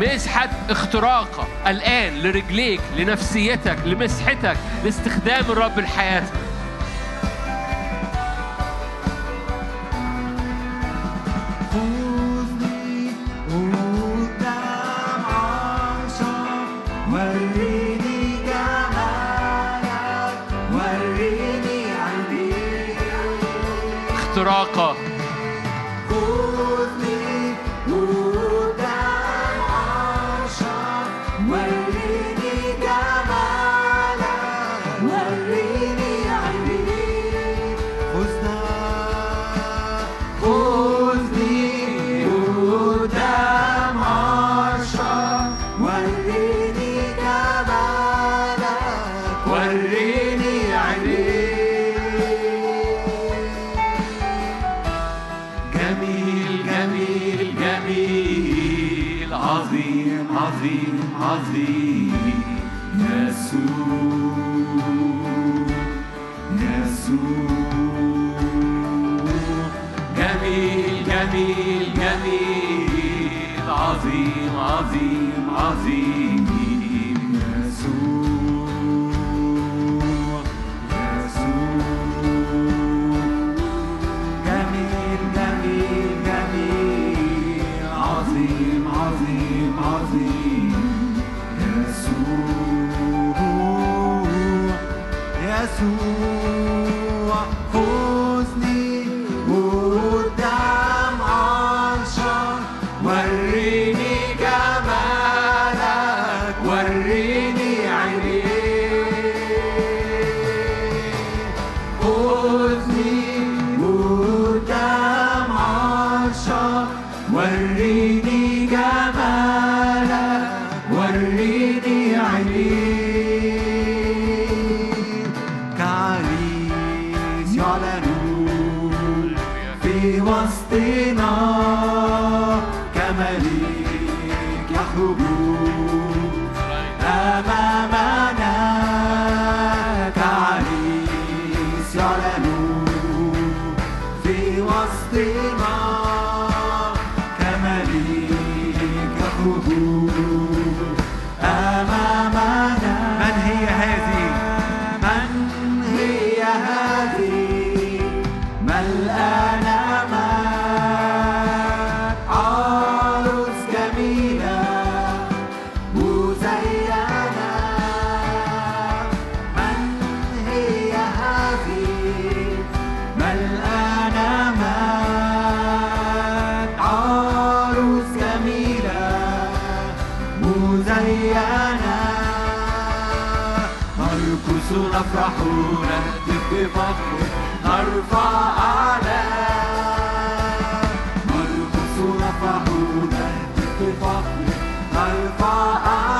مسحة اختراق الآن لرجليك لنفسيتك لمسحتك لاستخدام الرب لحياتك بفخر نرفع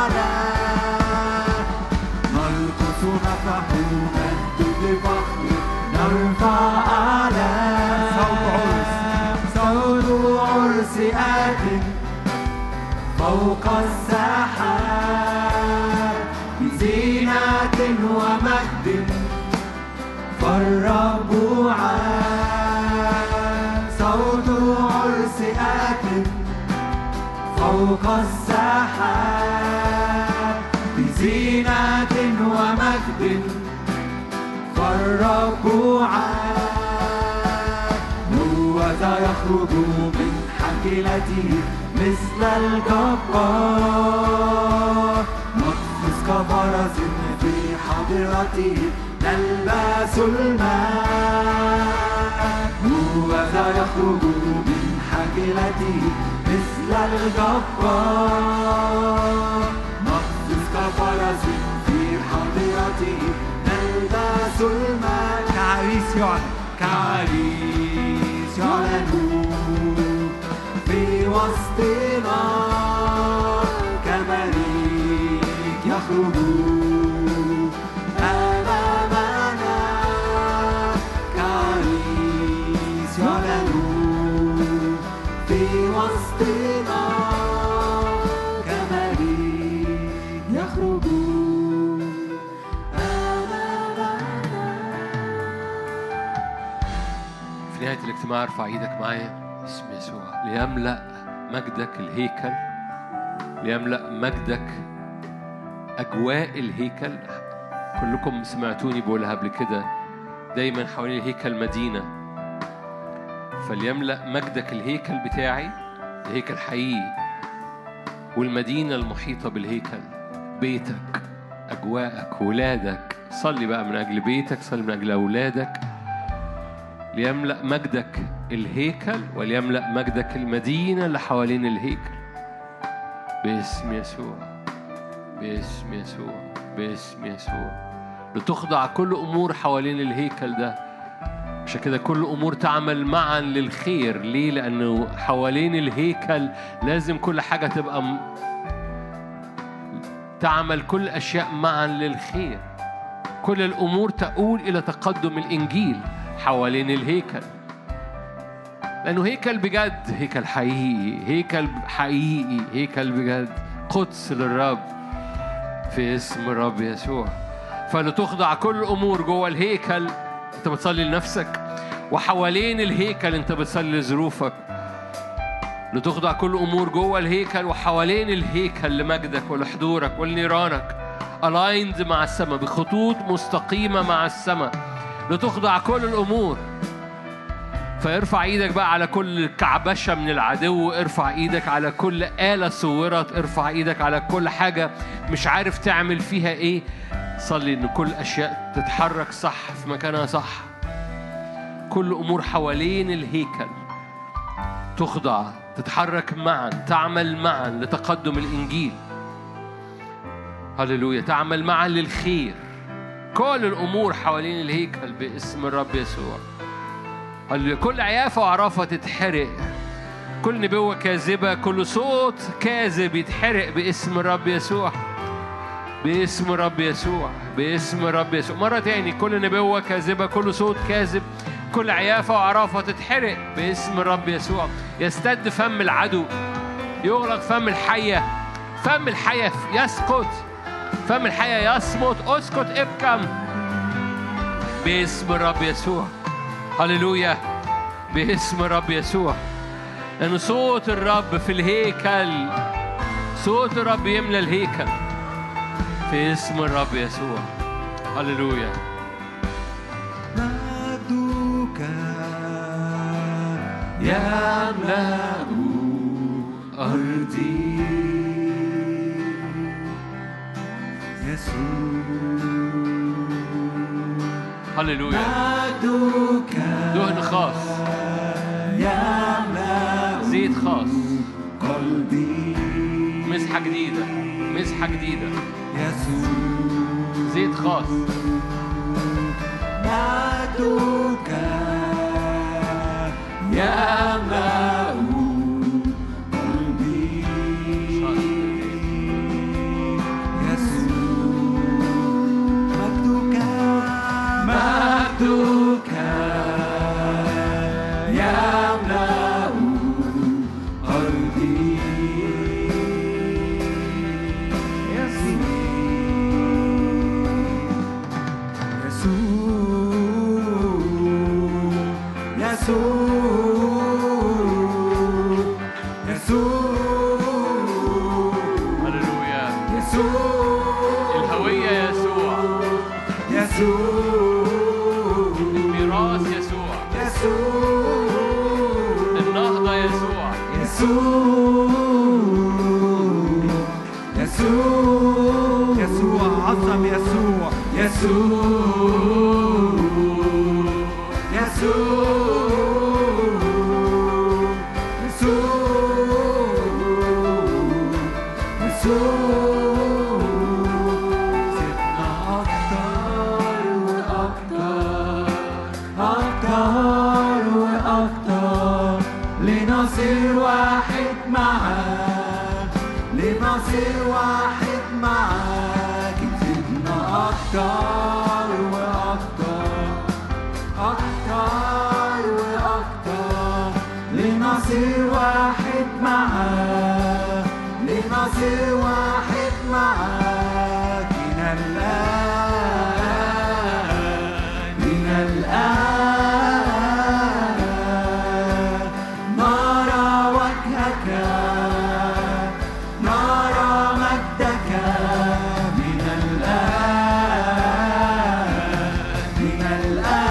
هو ذا يخرج من حكلته مثل الجبار نقفز كفرس في حضرته نلبس الماء هو ذا يخرج من حكلته مثل الجبار نقفز كفرس نلبس الماء كعريس يعلن كعريس يعلن في وسطنا كملك يخرج. الاجتماع ارفع إيدك معايا باسم يسوع. ليملأ مجدك الهيكل. ليملأ مجدك أجواء الهيكل. كلكم سمعتوني بقولها قبل كده. دايما حوالين الهيكل مدينة. فليملأ مجدك الهيكل بتاعي. الهيكل حقيقي. والمدينة المحيطة بالهيكل. بيتك أجواءك ولادك. صلي بقى من أجل بيتك صلي من أجل أولادك. ليملأ مجدك الهيكل وليملأ مجدك المدينة اللي حوالين الهيكل. باسم يسوع باسم يسوع باسم يسوع. لتخضع كل أمور حوالين الهيكل ده. عشان كده كل أمور تعمل معا للخير. ليه؟ لأنه حوالين الهيكل لازم كل حاجة تبقى م... تعمل كل أشياء معا للخير. كل الأمور تؤول إلى تقدم الإنجيل. حوالين الهيكل. لأنه هيكل بجد هيكل حقيقي هيكل حقيقي هيكل بجد قدس للرب في اسم الرب يسوع. فلتخضع كل الأمور جوه الهيكل. أنت بتصلي لنفسك. وحوالين الهيكل أنت بتصلي لظروفك. لتخضع كل أمور جوه الهيكل وحوالين الهيكل لمجدك ولحضورك ولنيرانك. الايند مع السماء بخطوط مستقيمة مع السماء. لتخضع كل الأمور. فارفع إيدك بقى على كل كعبشة من العدو ارفع إيدك على كل آلة صورت ارفع إيدك على كل حاجة مش عارف تعمل فيها إيه. صلي إن كل أشياء تتحرك صح في مكانها صح. كل أمور حوالين الهيكل تخضع تتحرك معا تعمل معا لتقدم الإنجيل. هللويا تعمل معا للخير. كل الأمور حوالين الهيكل باسم الرب يسوع. كل عيافة وعرافة تتحرق. كل نبوة كاذبة كل صوت كاذب يتحرق باسم الرب يسوع. باسم الرب يسوع باسم الرب يسوع. مرة تاني كل نبوة كاذبة كل صوت كاذب كل عيافة وعرافة تتحرق باسم الرب يسوع. يستد فم العدو. يغلق فم الحية. فم الحية يسقط. فم الحية يصمت أسكت ابكم. باسم الرب يسوع. هللويا. باسم الرب يسوع. لأن صوت الرب في الهيكل صوت الرب يملى الهيكل. في اسم الرب يسوع. هللويا. مجدك يملأ أرضي. يسوع هللويا مجدك دهن خاص يملأ زيت خاص قلبي مسحة جديدة مسحة جديدة يسوع زيت خاص مجدك يملأ يسوع من الآن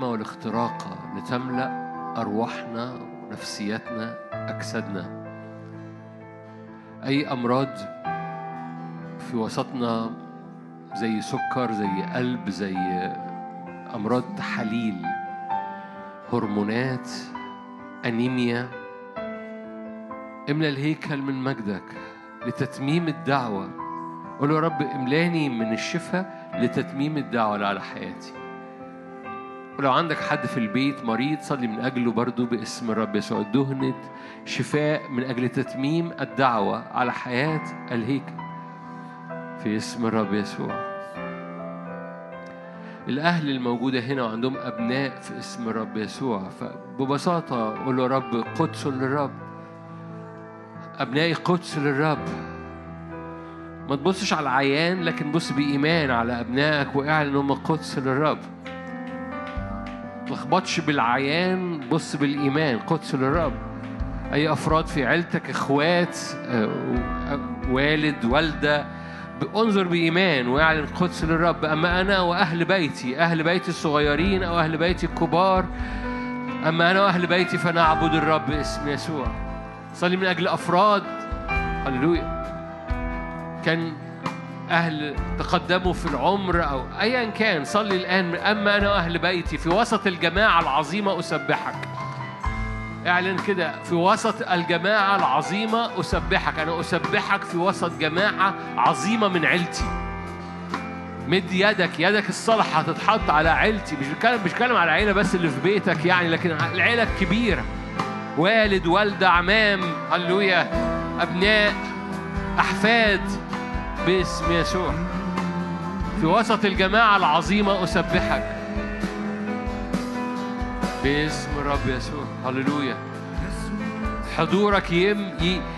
النعمة والاختراقة لتملأ أرواحنا ونفسياتنا أجسادنا. أي أمراض في وسطنا زي سكر زي قلب زي أمراض تحاليل هرمونات أنيميا. املى الهيكل من مجدك لتتميم الدعوة. قول يا رب املأني من الشفاء لتتميم الدعوة على حياتي. ولو عندك حد في البيت مريض صلي من أجله برضو باسم الرب يسوع. دهنة شفاء من أجل تتميم الدعوة على حياة الهيكل في اسم الرب يسوع. الأهل الموجودة هنا وعندهم أبناء في اسم الرب يسوع. فببساطة قول له رب قدس للرب. أبنائي قدس للرب. ما تبصش على العيان لكن بص بإيمان على أبنائك واعلن هم قدس للرب. تلخبطش بالعيان بص بالإيمان. قدس للرب. أي أفراد في عيلتك إخوات آه، والد والدة انظر بإيمان وأعلن قدس للرب. أما أنا وأهل بيتي أهل بيتي الصغيرين أو أهل بيتي الكبار أما أنا وأهل بيتي فنعبد الرب باسم يسوع. صلي من أجل أفراد. هللويا. كان أهل تقدموا في العمر أو أيا كان صلي الآن. أما أنا وأهل بيتي في وسط الجماعة العظيمة أسبحك. اعلن كده في وسط الجماعة العظيمة أسبحك. أنا أسبحك في وسط جماعة عظيمة من عيلتي. مد يدك. يدك الصالحة هتتحط على عيلتي. مش بتكلم مش بتكلم على العيلة بس اللي في بيتك يعني لكن العيلة الكبيرة. والد والدة عمام هللويا أبناء أحفاد. باسم يسوع. في وسط الجماعة العظيمة أسبحك. باسم الرب يسوع. هللويا. حضورك يم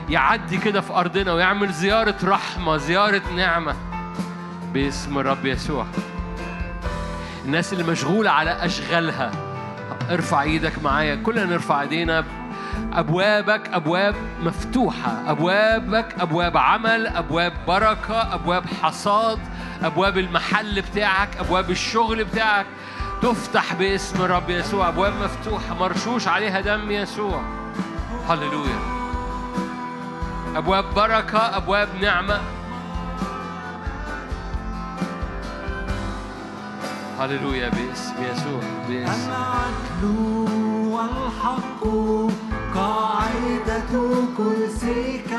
يعدي كده في أرضنا ويعمل زيارة رحمة زيارة نعمة. باسم الرب يسوع. الناس اللي مشغولة على أشغالها. ارفع إيدك معايا. كلنا نرفع ايدينا. أبوابك أبواب مفتوحة. أبوابك أبواب عمل أبواب بركة أبواب حصاد أبواب المحل بتاعك أبواب الشغل بتاعك. تفتح باسم الرب يسوع. أبواب مفتوحة. مرشوش عليها دم يسوع. هللويا. أبواب بركة أبواب نعمة. هللويا. باسم يسوع. باسم. العدل والحق قاعدة كرسيك.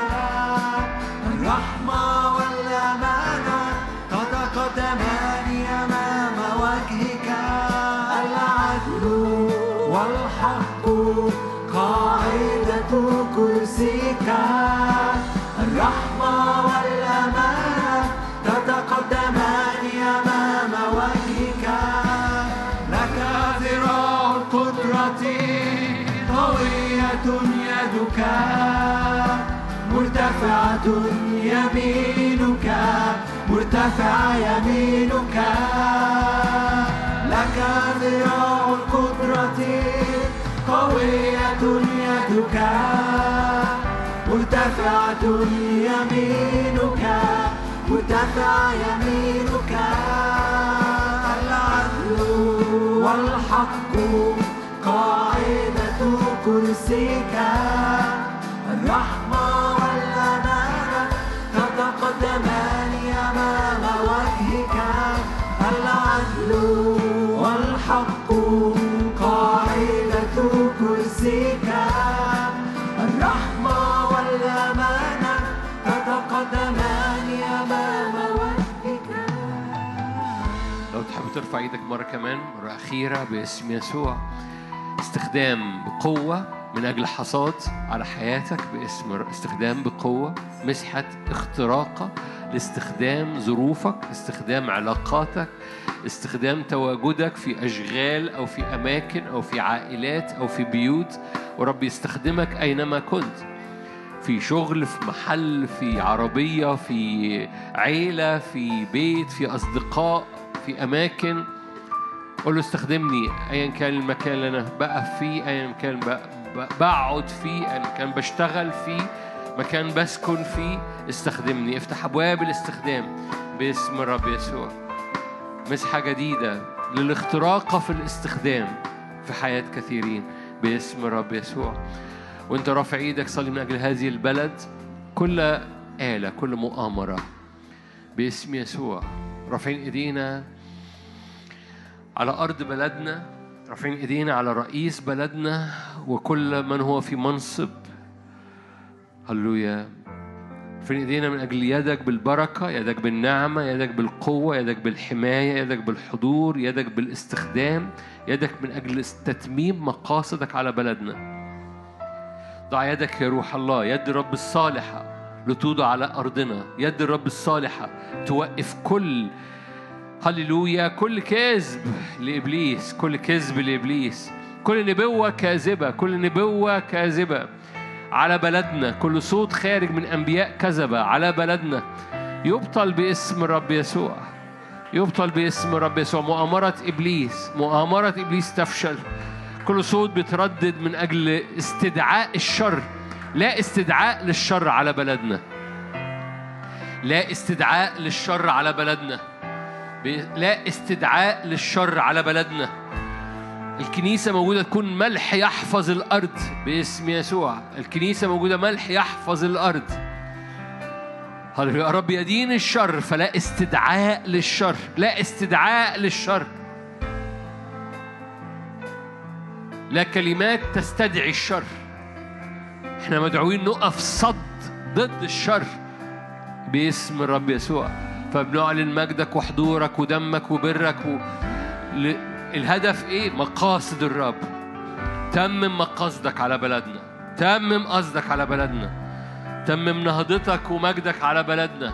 الرحمة والأمانة تتقدمان أمام وجهك. العدل والحق قاعدة كرسيك. مرتفعة يمينك مرتفع يمينك. لك ذراع القدرة قوية يدك مرتفعة يمينك مرتفع يمينك. العدل والحق قاعدة كرسيك. إيدك مرة كمان مرة أخيرة باسم يسوع. استخدام بقوة من أجل حصاد على حياتك باسم استخدام بقوة مسحة اختراقة لاستخدام ظروفك استخدام علاقاتك استخدام تواجدك في أشغال أو في أماكن أو في عائلات أو في بيوت. ورب يستخدمك أينما كنت في شغل في محل في عربية في عيلة في بيت في أصدقاء. في أماكن قول له استخدمني أيا كان المكان اللي أنا بقف فيه أيا كان بقعد فيه أيا كان بشتغل فيه مكان بسكن فيه استخدمني. افتح أبواب الاستخدام. باسم الرب يسوع. مسحة جديدة. للاختراق في الاستخدام في حياة كثيرين. باسم الرب يسوع. وأنت رافع إيدك صلي من أجل هذه البلد. كل آلة كل مؤامرة. باسم يسوع. رافعين إيدينا. على أرض بلدنا رافعين إيدينا على رئيس بلدنا وكل من هو في منصب. هللويا. رافعين إيدينا من أجل يدك بالبركة يدك بالنعمة يدك بالقوة يدك بالحماية يدك بالحضور يدك بالاستخدام يدك من أجل تتميم مقاصدك على بلدنا. ضع يدك يا روح الله يد الرب الصالحة لتوضع على أرضنا. يد الرب الصالحة توقف كل هللويا. كل كذب لإبليس كل كذب لإبليس. كل نبوة كاذبة كل نبوة كاذبة. على بلدنا كل صوت خارج من أنبياء كذبة. على بلدنا يبطل باسم الرب يسوع. يبطل باسم الرب يسوع. مؤامرة إبليس مؤامرة إبليس تفشل. كل صوت بيتردد من أجل استدعاء الشر. لا استدعاء للشر على بلدنا. لا استدعاء للشر على بلدنا. لا استدعاء للشر على بلدنا. الكنيسة موجودة تكون ملح يحفظ الأرض باسم يسوع. الكنيسة موجودة ملح يحفظ الأرض. يا رب يدين الشر فلا استدعاء للشر. لا استدعاء للشر. لا كلمات تستدعي الشر. إحنا مدعوين نقف صد ضد الشر باسم الرب يسوع. فبنعلن مجدك وحضورك ودمك وبرك و... ل... الهدف إيه؟ مقاصد الرب. تمم مقاصدك على بلدنا. تمم قصدك على بلدنا. تمم نهضتك ومجدك على بلدنا.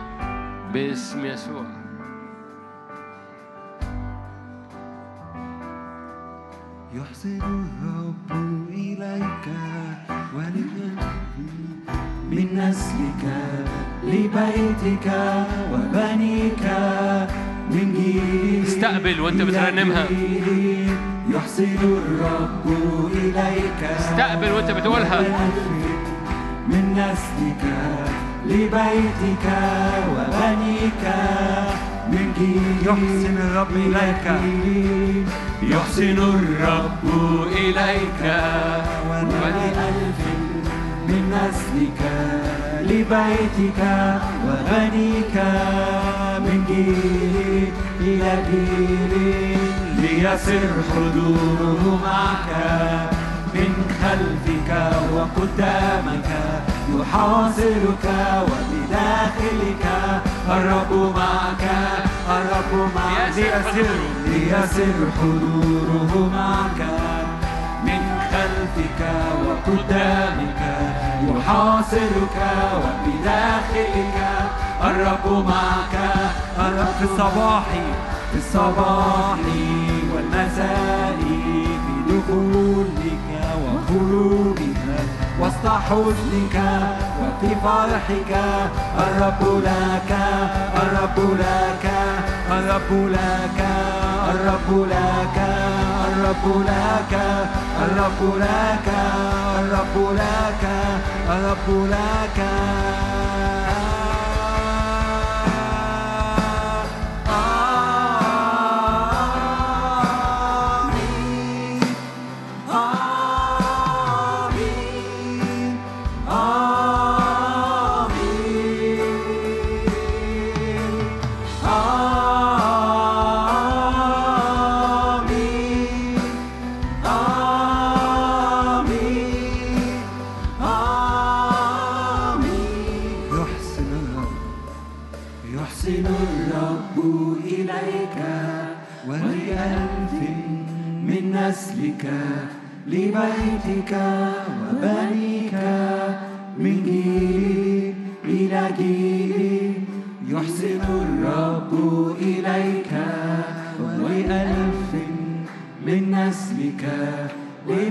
باسم يسوع. يحسن الرب إليك ولمن من نسلك. لبيتك وبنيك من جيل استقبل وانت بترنمها. يحسن الرب إليك استقبل وانت بتقولها من نسلك لبيتك وبنيك من جيل يحسن الرب إليك. يحسن الرب إليك ألف من نسلك لبيتك وبنيك من جيل إلى جيل ليسر حضوره معك من خلفك وقدامك يحاصرك وبداخلك الرب معك الرب معك. ليسر ليسر حضوره معك من خلفك وقدامك يحاصرك وبداخلك. الرب معك. الرب في الصباح في الصباح والمساء في دخولك وخروجك وسط حزنك وفي فرحك. الرب لك الرب لك. الرب لك الرب لك الرب لك الرب لك الرب لك الرب لك.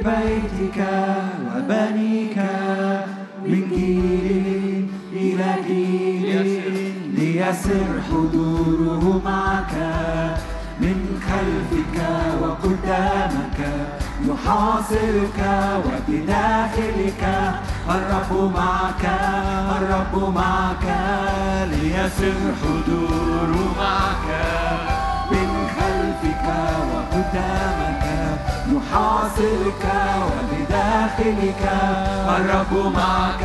لبيتك وبنيك من جيل إلى جيل ليسر حضوره معك من خلفك وقدامك يحاصرك وبداخلك الرب معك الرب معك ليسر حضوره معك من خلفك وقدامك. يحاصرك وبداخلك. الرب معك.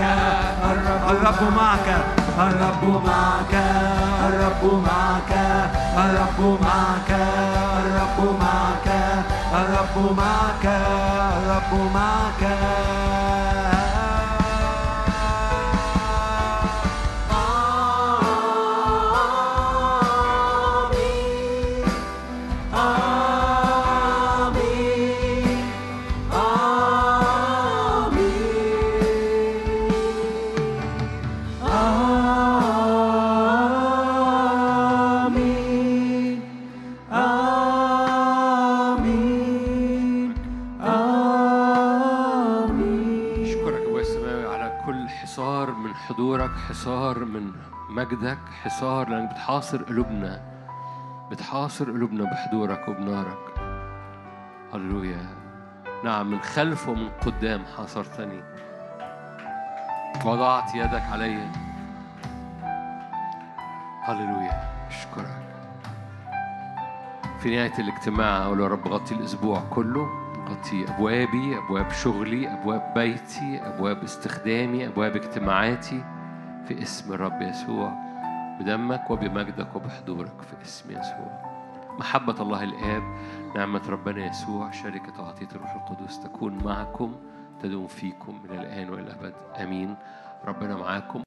الرب معك. الرب معك. الرب معك. الرب معك. الرب معك. الرب معك. الرب معك. مجدك حصار لأنك بتحاصر قلوبنا بتحاصر قلوبنا بحضورك وبنارك. هللويا. نعم من خلف ومن قدام حاصرتني. وضعت يدك علي. هللويا. أشكرك في نهاية الاجتماع أقول يا رب غطي الأسبوع كله غطي أبوابي أبواب شغلي أبواب بيتي أبواب استخدامي أبواب اجتماعاتي. في اسم الرب يسوع بدمك وبمجدك وبحضورك في اسم يسوع. محبة الله الآب نعمة ربنا يسوع شركة وعطية الروح القدس تكون معكم تدوم فيكم من الآن وإلى الأبد. آمين. ربنا معاكم.